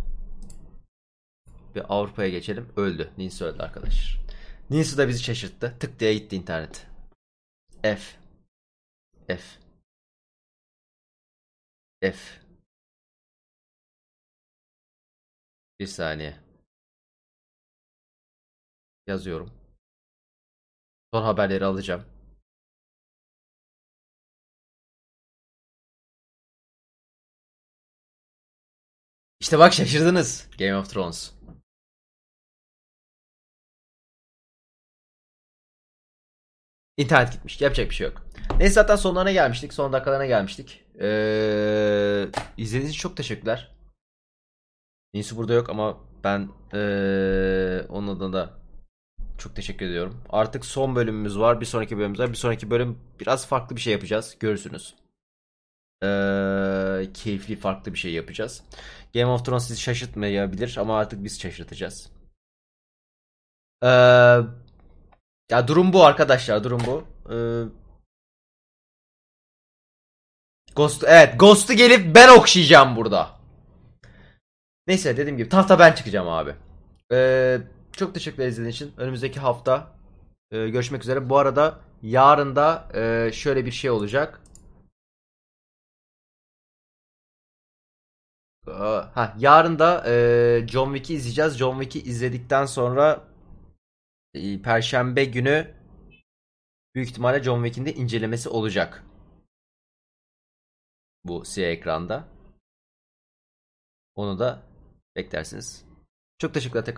Bir Avrupa'ya geçelim. Öldü. Ninsu öldü arkadaşlar. Ninsu da bizi şaşırttı. Tık diye gitti internet. F. F. F. Bir saniye. Yazıyorum. Son haberleri alacağım. İşte bak şaşırdınız. Game of Thrones. İnternet gitmiş. Yapacak bir şey yok. Neyse zaten sonlarına gelmiştik. Son dakikalarına gelmiştik. Ee, izlediğiniz için çok teşekkürler. Ninsu burada yok ama ben ee, onun adına da çok teşekkür ediyorum. Artık son bölümümüz var. Bir sonraki bölümümüz var. Bir sonraki bölüm biraz farklı bir şey yapacağız. Görürsünüz. Ee, keyifli farklı bir şey yapacağız. Game of Thrones sizi şaşırtmayabilir ama artık biz şaşırtacağız. Ee, ya durum bu arkadaşlar. Durum bu. Ee, Ghost, evet Ghost'u gelip ben okşayacağım burada. Neyse dediğim gibi tahta ben çıkacağım abi. Ee, çok teşekkürler izlediğiniz için. Önümüzdeki hafta e, görüşmek üzere. Bu arada yarın da e, şöyle bir şey olacak. Ha, yarın da e, John Wick'i izleyeceğiz. John Wick'i izledikten sonra e, Perşembe günü büyük ihtimalle John Wick'in de incelemesi olacak. Bu siyah ekranda. Onu da beklersiniz. Çok teşekkürler tekrar.